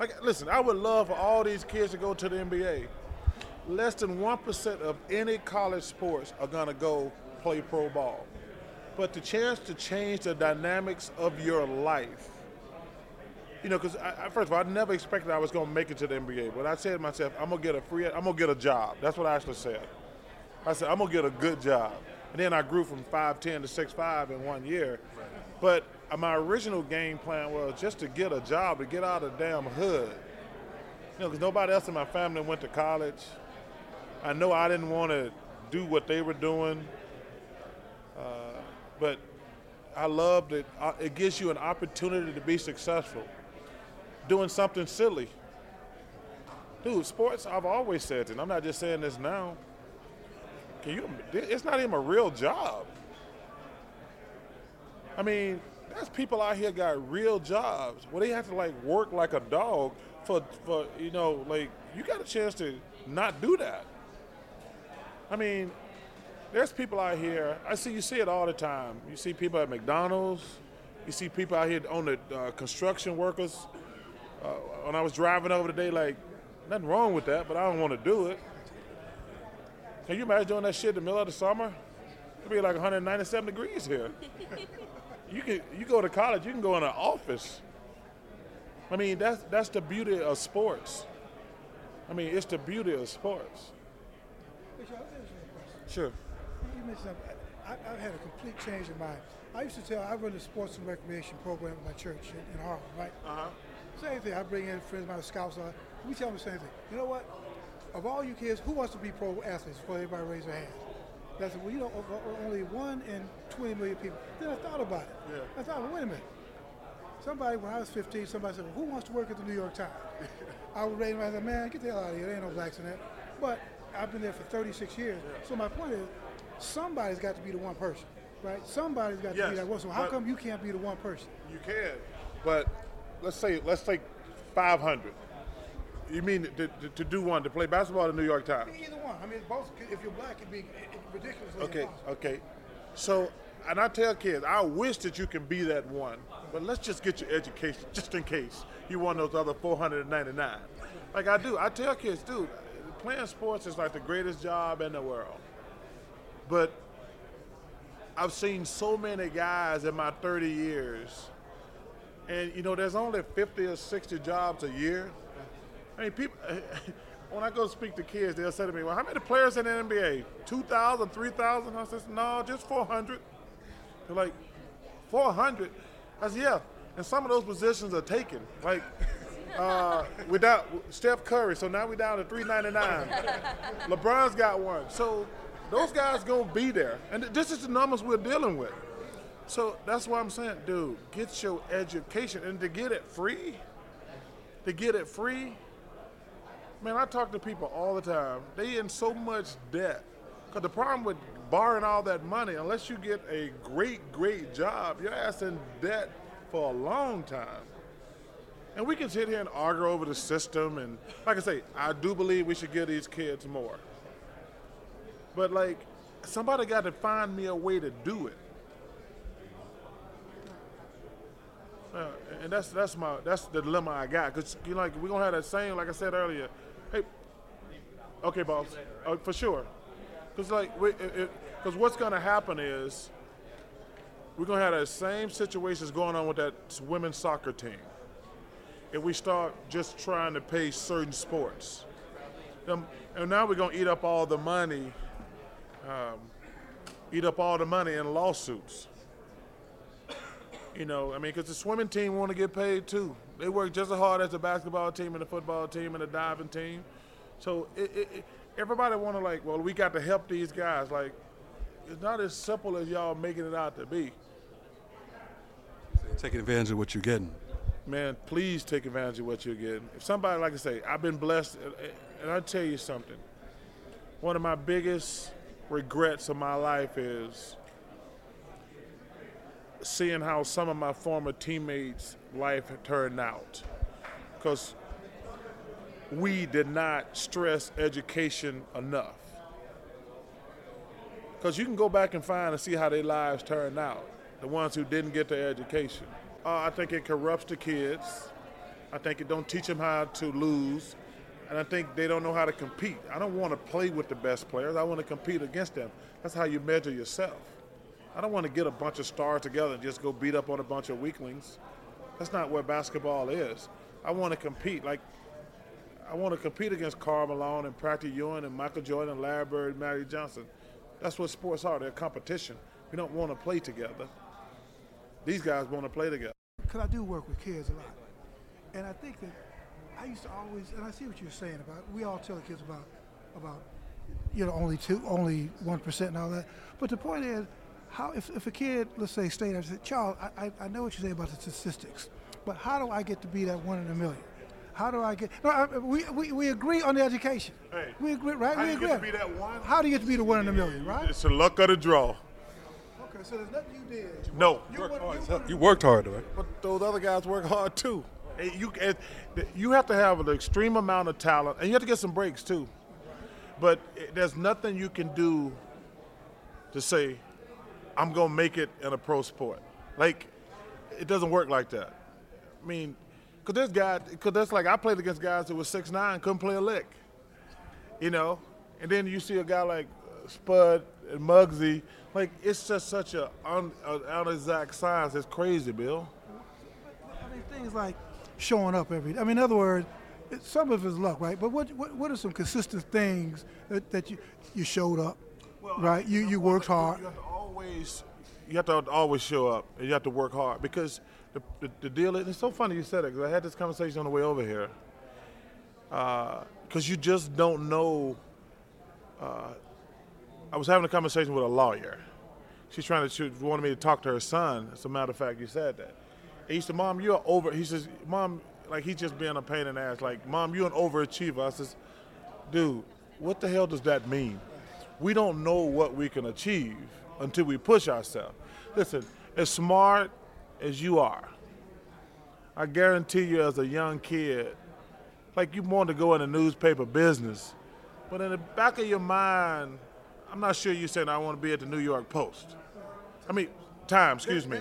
Like, listen, I would love for all these kids to go to the NBA. Less than 1% of any college sports are going to go play pro ball. But the chance to change the dynamics of your life, you know, because first of all, I never expected I was going to make it to the NBA. But I said to myself, I'm going to get a free, I'm to get a job. That's what I actually said. I said, I'm going to get a good job. And then I grew from 5'10 to 6'5 in one year. But uh, my original game plan was just to get a job, to get out of the damn hood. You know, because nobody else in my family went to college. I know I didn't want to do what they were doing. Uh, but I love that uh, it gives you an opportunity to be successful doing something silly. Dude, sports, I've always said and I'm not just saying this now. Can you, it's not even a real job. I mean, there's people out here got real jobs where they have to like work like a dog for, for you know, like you got a chance to not do that. I mean, there's people out here. I see you see it all the time. You see people at McDonald's. You see people out here on the uh, construction workers. Uh, when I was driving over today, like nothing wrong with that, but I don't want to do it. Can you imagine doing that shit in the middle of the summer? It'd be like 197 degrees here. you can you go to college, you can go in an office. I mean, that's that's the beauty of sports. I mean, it's the beauty of sports. Sure. You mentioned something. I, I've had a complete change in mind. I used to tell, I run a sports and recreation program at my church in, in Harlem, right? Uh-huh. Same thing. I bring in friends mine, scouts. Uh, we tell them the same thing. You know what? Of all you kids, who wants to be pro athletes? Before everybody raise their hand. That's well, you know, only one in 20 million people. Then I thought about it. Yeah. I thought, well, wait a minute. Somebody, when I was 15, somebody said, well, who wants to work at the New York Times? I was raised, I said, man, get the hell out of here. There ain't no blacks in there. But I've been there for 36 years. So my point is, somebody's got to be the one person, right? Somebody's got to be that one. So how come you can't be the one person? You can, but let's say let's take 500. You mean to, to, to do one to play basketball at the New York Times? Either one. I mean, both. If you're black, it'd be ridiculous. Okay, impossible. okay. So, and I tell kids, I wish that you can be that one, but let's just get your education, just in case you want those other 499. Like I do, I tell kids, dude, playing sports is like the greatest job in the world. But I've seen so many guys in my 30 years, and you know, there's only 50 or 60 jobs a year. I mean, people. When I go speak to kids, they'll say to me, "Well, how many players in the NBA? 2,000, 3,000?" I says, "No, just 400." They're like, "400?" I said, "Yeah." And some of those positions are taken. Like, uh, without Steph Curry, so now we're down to 399. LeBron's got one. So those guys gonna be there, and th- this is the numbers we're dealing with. So that's why I'm saying, dude, get your education, and to get it free, to get it free. Man, I talk to people all the time. They in so much debt. Cause the problem with borrowing all that money, unless you get a great, great job, your ass in debt for a long time. And we can sit here and argue over the system. And like I say, I do believe we should give these kids more. But like, somebody got to find me a way to do it. Uh, and that's that's my that's the dilemma I got because you know, like we're gonna have that same like I said earlier. Hey, okay, boss, uh, for sure. Because like because what's gonna happen is we're gonna have that same situations going on with that women's soccer team. If we start just trying to pay certain sports, and now we're gonna eat up all the money, um, eat up all the money in lawsuits. You know, I mean, because the swimming team want to get paid too. They work just as hard as the basketball team and the football team and the diving team. So it, it, it, everybody want to like, well, we got to help these guys. Like, it's not as simple as y'all making it out to be. Taking advantage of what you're getting. Man, please take advantage of what you're getting. If somebody, like I say, I've been blessed, and- and I'll tell you something. One of my biggest regrets of my life is seeing how some of my former teammates' life turned out. Because we did not stress education enough. Because you can go back and find and see how their lives turned out, the ones who didn't get their education. Uh, I think it corrupts the kids. I think it don't teach them how to lose. And I think they don't know how to compete. I don't want to play with the best players. I want to compete against them. That's how you measure yourself. I don't want to get a bunch of stars together and just go beat up on a bunch of weaklings. That's not where basketball is. I want to compete. Like, I want to compete against Karl Malone and Patrick Ewing and Michael Jordan and Larry Bird and Magic Johnson. That's what sports are. They're competition. We don't want to play together. These guys want to play together. because I do work with kids a lot, and I think that I used to always, and I see what you're saying about. We all tell the kids about about you know, only two, only one percent and all that. But the point is, how if, if a kid, let's say, stayed there and said, Charles, I, I, I know what you say about the statistics, but how do I get to be that one in a million? How do I get? No, I, we, we, we agree on the education. Hey, we agree, right? how we do you agree. get to be that one? How do you get to be the one in a million, right? It's the luck of the draw. Okay, so there's nothing you did. No. You worked hard. you wouldn't- You worked hard, right? But those other guys work hard too. And You eh, and you have to have an extreme amount of talent, and you have to get some breaks too. But eh, there's nothing you can do to say, "I'm gonna make it in a pro sport." Like, it doesn't work like that. I mean, because there's guys, because that's like I played against guys that were six nine, couldn't play a lick. You know, and then you see a guy like uh, Spud and Muggsy. Like, it's just such a un, an unexact science. It's crazy, Bill. I mean, things like showing up every day. I mean, in other words, it, some of it's luck, right? But what, what what are some consistent things that, that you you showed up, right? You you worked hard. You have to always, you have to always show up, and you have to work hard because the, the, the deal is. It's so funny you said it because I had this conversation on the way over here. Because you just don't know. Uh, I was having a conversation with a lawyer. She's trying to. She wanted me to talk to her son. As a matter of fact, you said that. He said, "Mom, you're over." He says, "Mom, like he's just being a pain in the ass. Like, Mom, you're an overachiever." I says, "Dude, what the hell does that mean? We don't know what we can achieve until we push ourselves. Listen, as smart as you are, I guarantee you, as a young kid, like you want to go in the newspaper business, but in the back of your mind, I'm not sure you're saying I want to be at the New York Post. I mean, time, excuse me.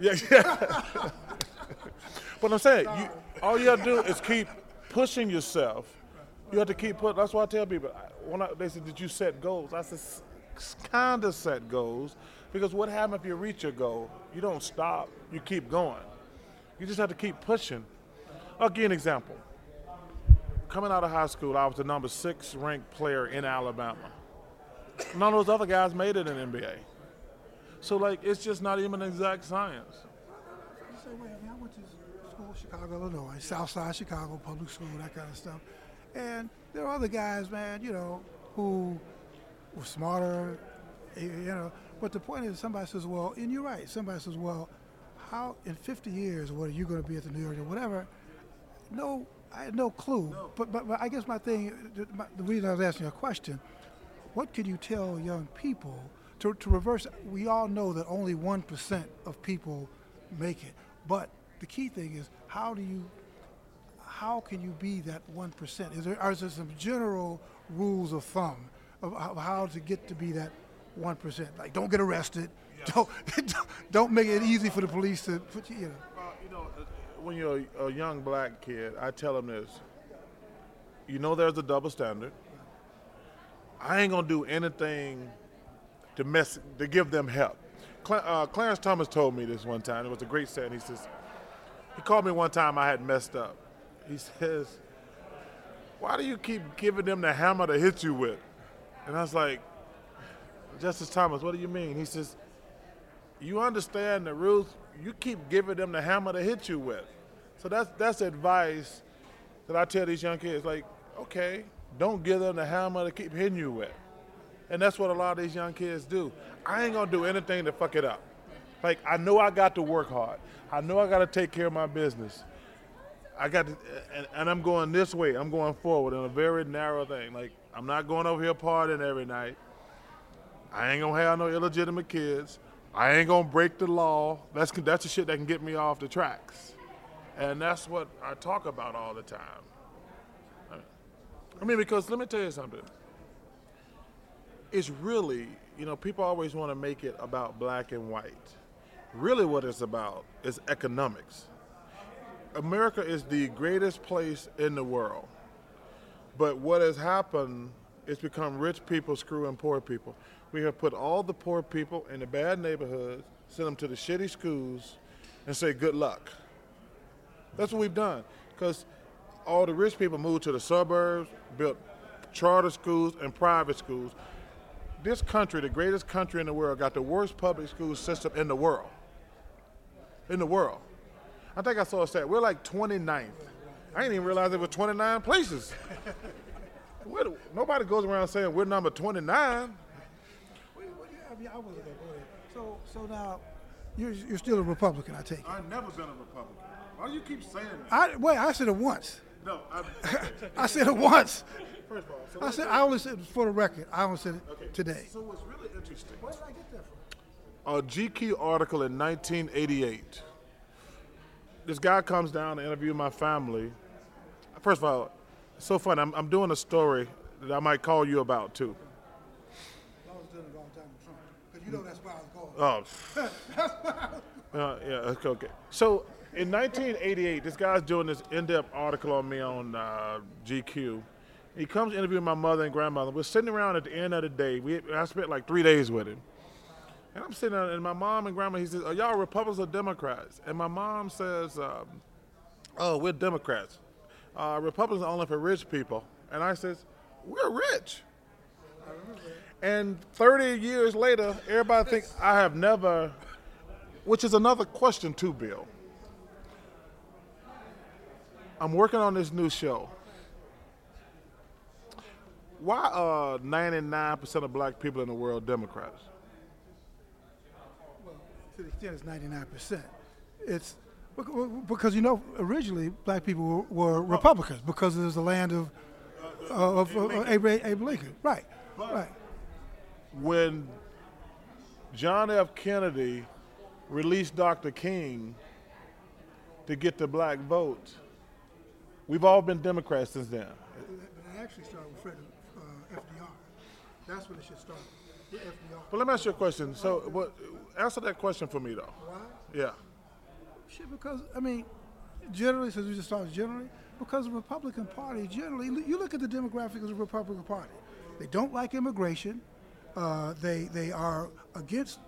Yeah, yeah. but I'm saying, you, all you have to do is keep pushing yourself. You have to keep put. That's why I tell people when I, they said, "Did you set goals?" I said, "Kind of set goals, because what happens if you reach your goal? You don't stop. You keep going. You just have to keep pushing." I'll give you an example. Coming out of high school, I was the number six ranked player in Alabama. None of those other guys made it in NBA. So like, it's just not even an exact science. You say, wait, I went to school, Chicago, Illinois, Southside Chicago public school, that kind of stuff. And there are other guys, man, you know, who were smarter, eh, you know. But the point is, somebody says, well, and you're right. Somebody says, well, how in 50 years, what are you going to be at the New York or whatever? No, I had no clue. But, but but I guess my thing, the, my, the reason I was asking you a question, what can you tell young people to, to reverse? We all know that only one percent of people make it, but the key thing is how do you, how can you be that one percent? Is there are there some general rules of thumb of how, how to get to be that one percent? Like don't get arrested, don't don't make it easy for the police to put you. you know. Well, you know, uh, when you're a, a young black kid, I tell them this. You know, there's a double standard. I ain't gonna do anything to mess to give them help. Uh, Clarence Thomas told me this one time. It was a great saying. He says, he called me one time. I had messed up. He says, "Why do you keep giving them the hammer to hit you with?" And I was like, Justice Thomas, what do you mean? He says, you understand the rules. You keep giving them the hammer to hit you with. So that's that's advice that I tell these young kids. Like, okay, don't give them the hammer to keep hitting you with. And that's what a lot of these young kids do. I ain't gonna do anything to fuck it up. Like, I know I got to work hard. I know I got to take care of my business. I got to, and, and I'm going this way. I'm going forward in a very narrow thing. Like, I'm not going over here partying every night. I ain't gonna have no illegitimate kids. I ain't gonna break the law. That's that's the shit that can get me off the tracks, and that's what I talk about all the time. I mean, because let me tell you something. It's really, you know, people always want to make it about black and white. Really, what it's about is economics. America is the greatest place in the world. But what has happened is become rich people screwing poor people. We have put all the poor people in the bad neighborhoods, send them to the shitty schools, and say good luck. That's what we've done. Because all the rich people moved to the suburbs, built charter schools and private schools. This country, the greatest country in the world, got the worst public school system in the world. In the world. I think I saw a stat. We're like 29th. I didn't even realize there were 29 places. We're the- nobody goes around saying we're number 29. Yeah, I mean, I wasn't gonna go there. So, so now, you're you're still a Republican, I take it. I've never been a Republican. Why do you keep saying that? I wait. I said it once. No, I, I said it once. first of all, so, I said I only said for the record. I only said it today. so what's really interesting, Where did I get that from? a GQ article in 1988. This guy comes down to interview my family. First of all, it's so fun. I'm, I'm doing a story that I might call you about too. I was doing it a long time with Trump, because you know that's why I was going. Oh, uh, yeah, okay, okay. So in 1988, this guy's doing this in-depth article on me on uh, GQ. He comes interviewing my mother and grandmother. We're sitting around at the end of the day. We, I spent like three days with him. And I'm sitting there, and my mom and grandma, he says, Are y'all Republicans or Democrats? And my mom says, um, Oh, we're Democrats. Uh, Republicans only for rich people. And I says, We're rich. And 30 years later, everybody thinks I have never, which is another question too, Bill. I'm working on this new show. Why are 99% of black people in the world Democrats? to the extent it's 99 percent. It's bec- because you know originally black people were, were Republicans because it was the land of of, of, of Abraham, Abraham Lincoln. Right, right. when John F. Kennedy released Dr. King to get the black vote, we've all been Democrats since then. But it actually started with Fred, uh, FDR. That's when it should start. But let me ask you a question. So, what, answer that question for me, though. Why? Yeah. Shit, because I mean, generally, since we just started generally, because the Republican Party generally, you look at the demographics of the Republican Party. They don't like immigration. Uh, they they are against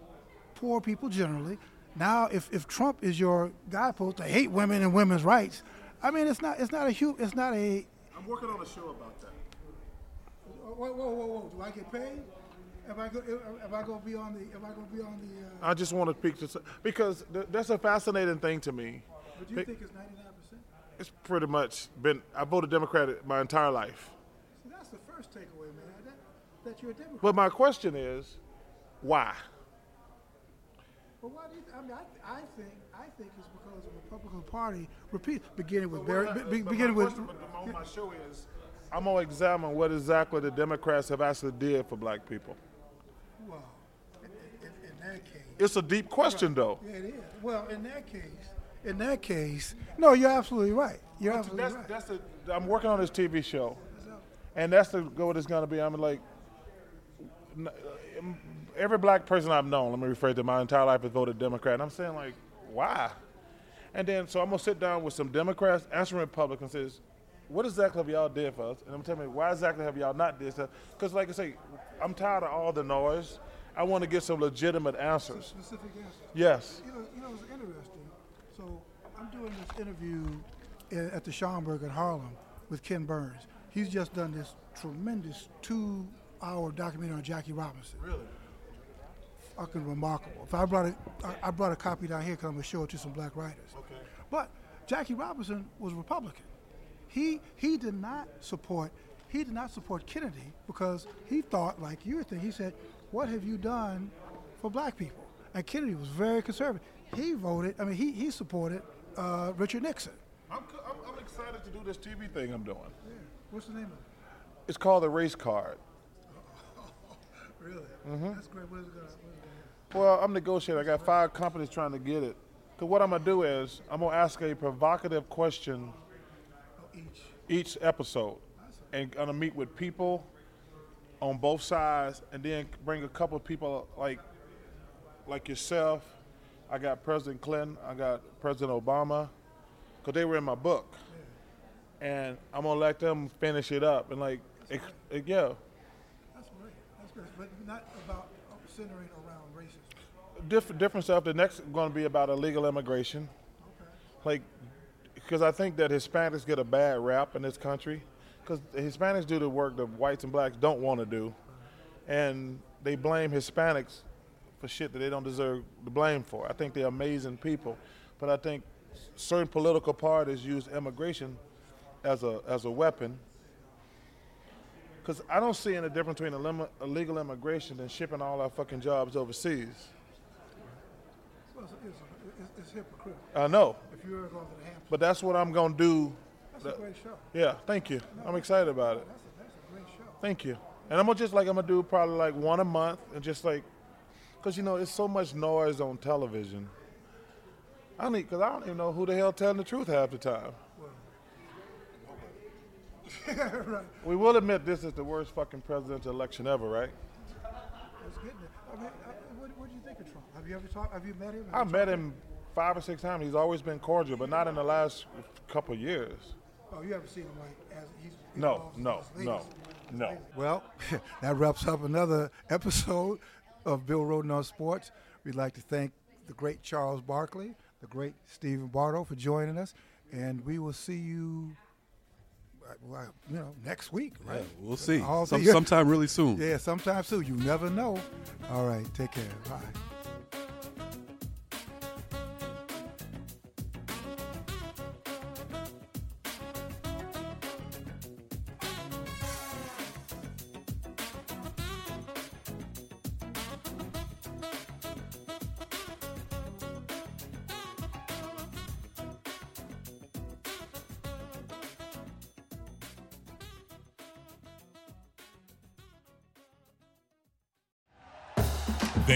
poor people generally. Now, if, if Trump is your guidepost, they hate women and women's rights. I mean, it's not it's not a hu- it's not a. I'm working on a show about that. Whoa, whoa, whoa, whoa! Do I get paid? Am I go, am I going to be on the? Am I going to be on the? Uh, I just want to speak to because th- that's a fascinating thing to me. but do you Pick- think it's 99 percent? It's pretty much been I voted Democrat my entire life. So that's the first takeaway, man. That, that you're a Democrat. But my question is, why? Well, why do you? I mean, I, I think I think it's because the Republican Party repeat beginning with Barry, be, be- But beginning my with. question on my show is, I'm gonna examine what exactly the Democrats have actually did for black people. Well, in, in, that case, It's a deep question, though. yeah, it is. Well, in that case, in that case, no, you're absolutely right. You're absolutely That's, right. that's the, I'm working on this TV show, and that's the goal it's gonna be. I'm like, um, every black person I've known, let me rephrase it, my entire life has voted Democrat. And I'm saying like, why? And then so I'm gonna sit down with some Democrats and some Republicans. Says, what exactly have y'all did for us? And I'm telling me why exactly have y'all not did stuff? Because like I say, I'm tired of all the noise. I want to get some legitimate answers. Specific answer. Yes. You know, you know, it's interesting. So I'm doing this interview i- at the Schomburg in Harlem with Ken Burns. He's just done this tremendous two-hour documentary on Jackie Robinson. Really? Fucking remarkable. If I brought I, I brought a copy down here because I'm gonna show it to some black writers. Okay. But Jackie Robinson was Republican. He he did not support he did not support Kennedy because he thought like you think. He said, "What have you done for black people?" And Kennedy was very conservative. He voted. I mean, he he supported uh, Richard Nixon. I'm, I'm, I'm excited to do this TV thing I'm doing. Yeah. What's the name of it? It's called the Race Card. Really? Mm-hmm. That's great. What is it gonna? What is it gonna Well, I'm negotiating. I got five companies trying to get it. Cause what I'm gonna do is I'm gonna ask a provocative question oh, each. each episode, and gonna meet with people on both sides, and then bring a couple of people like like yourself. I got President Clinton. I got President Obama, cause they were in my book, and I'm gonna let them finish it up and like, ex- yeah. That's great. That's great. But not about centering around racism. different different stuff. The next going to be about illegal immigration, like because I think that Hispanics get a bad rap in this country because Hispanics do the work that whites and blacks don't want to do, and they blame Hispanics for shit that they don't deserve the blame for. I think they're amazing people, but I think certain political parties use immigration as a as a weapon Because I don't see any difference between illegal immigration and shipping all our fucking jobs overseas. Well, it's, it's, it's, hypocritical. I know, If you're going to the Hamptons, but that's what I'm gonna do. That's a great show. Yeah, thank you. I'm excited about it. That's a, that's a great show. Thank you. And I'm gonna just like I'm gonna do probably like one a month and just like, cause you know it's so much noise on television. I need, cause I don't even know who the hell telling the truth half the time. right. We will admit this is the worst fucking presidential election ever, right? It's. I mean, I, what, what do you think of Trump? Have you ever talked? Have you met him? I met him five or six times. He's always been cordial, but not in the last couple of years. Oh, you haven't seen him like as he's No, no, his no, no. Well, that wraps up another episode of Bill Rhoden on Sports. We'd like to thank the great Charles Barkley, the great Stephen Bardo for joining us, and we will see you, uh, well, you know, next week, right? Yeah, we'll see. All Some, sometime really soon. Yeah, sometime soon. You never know. All right, take care. Bye.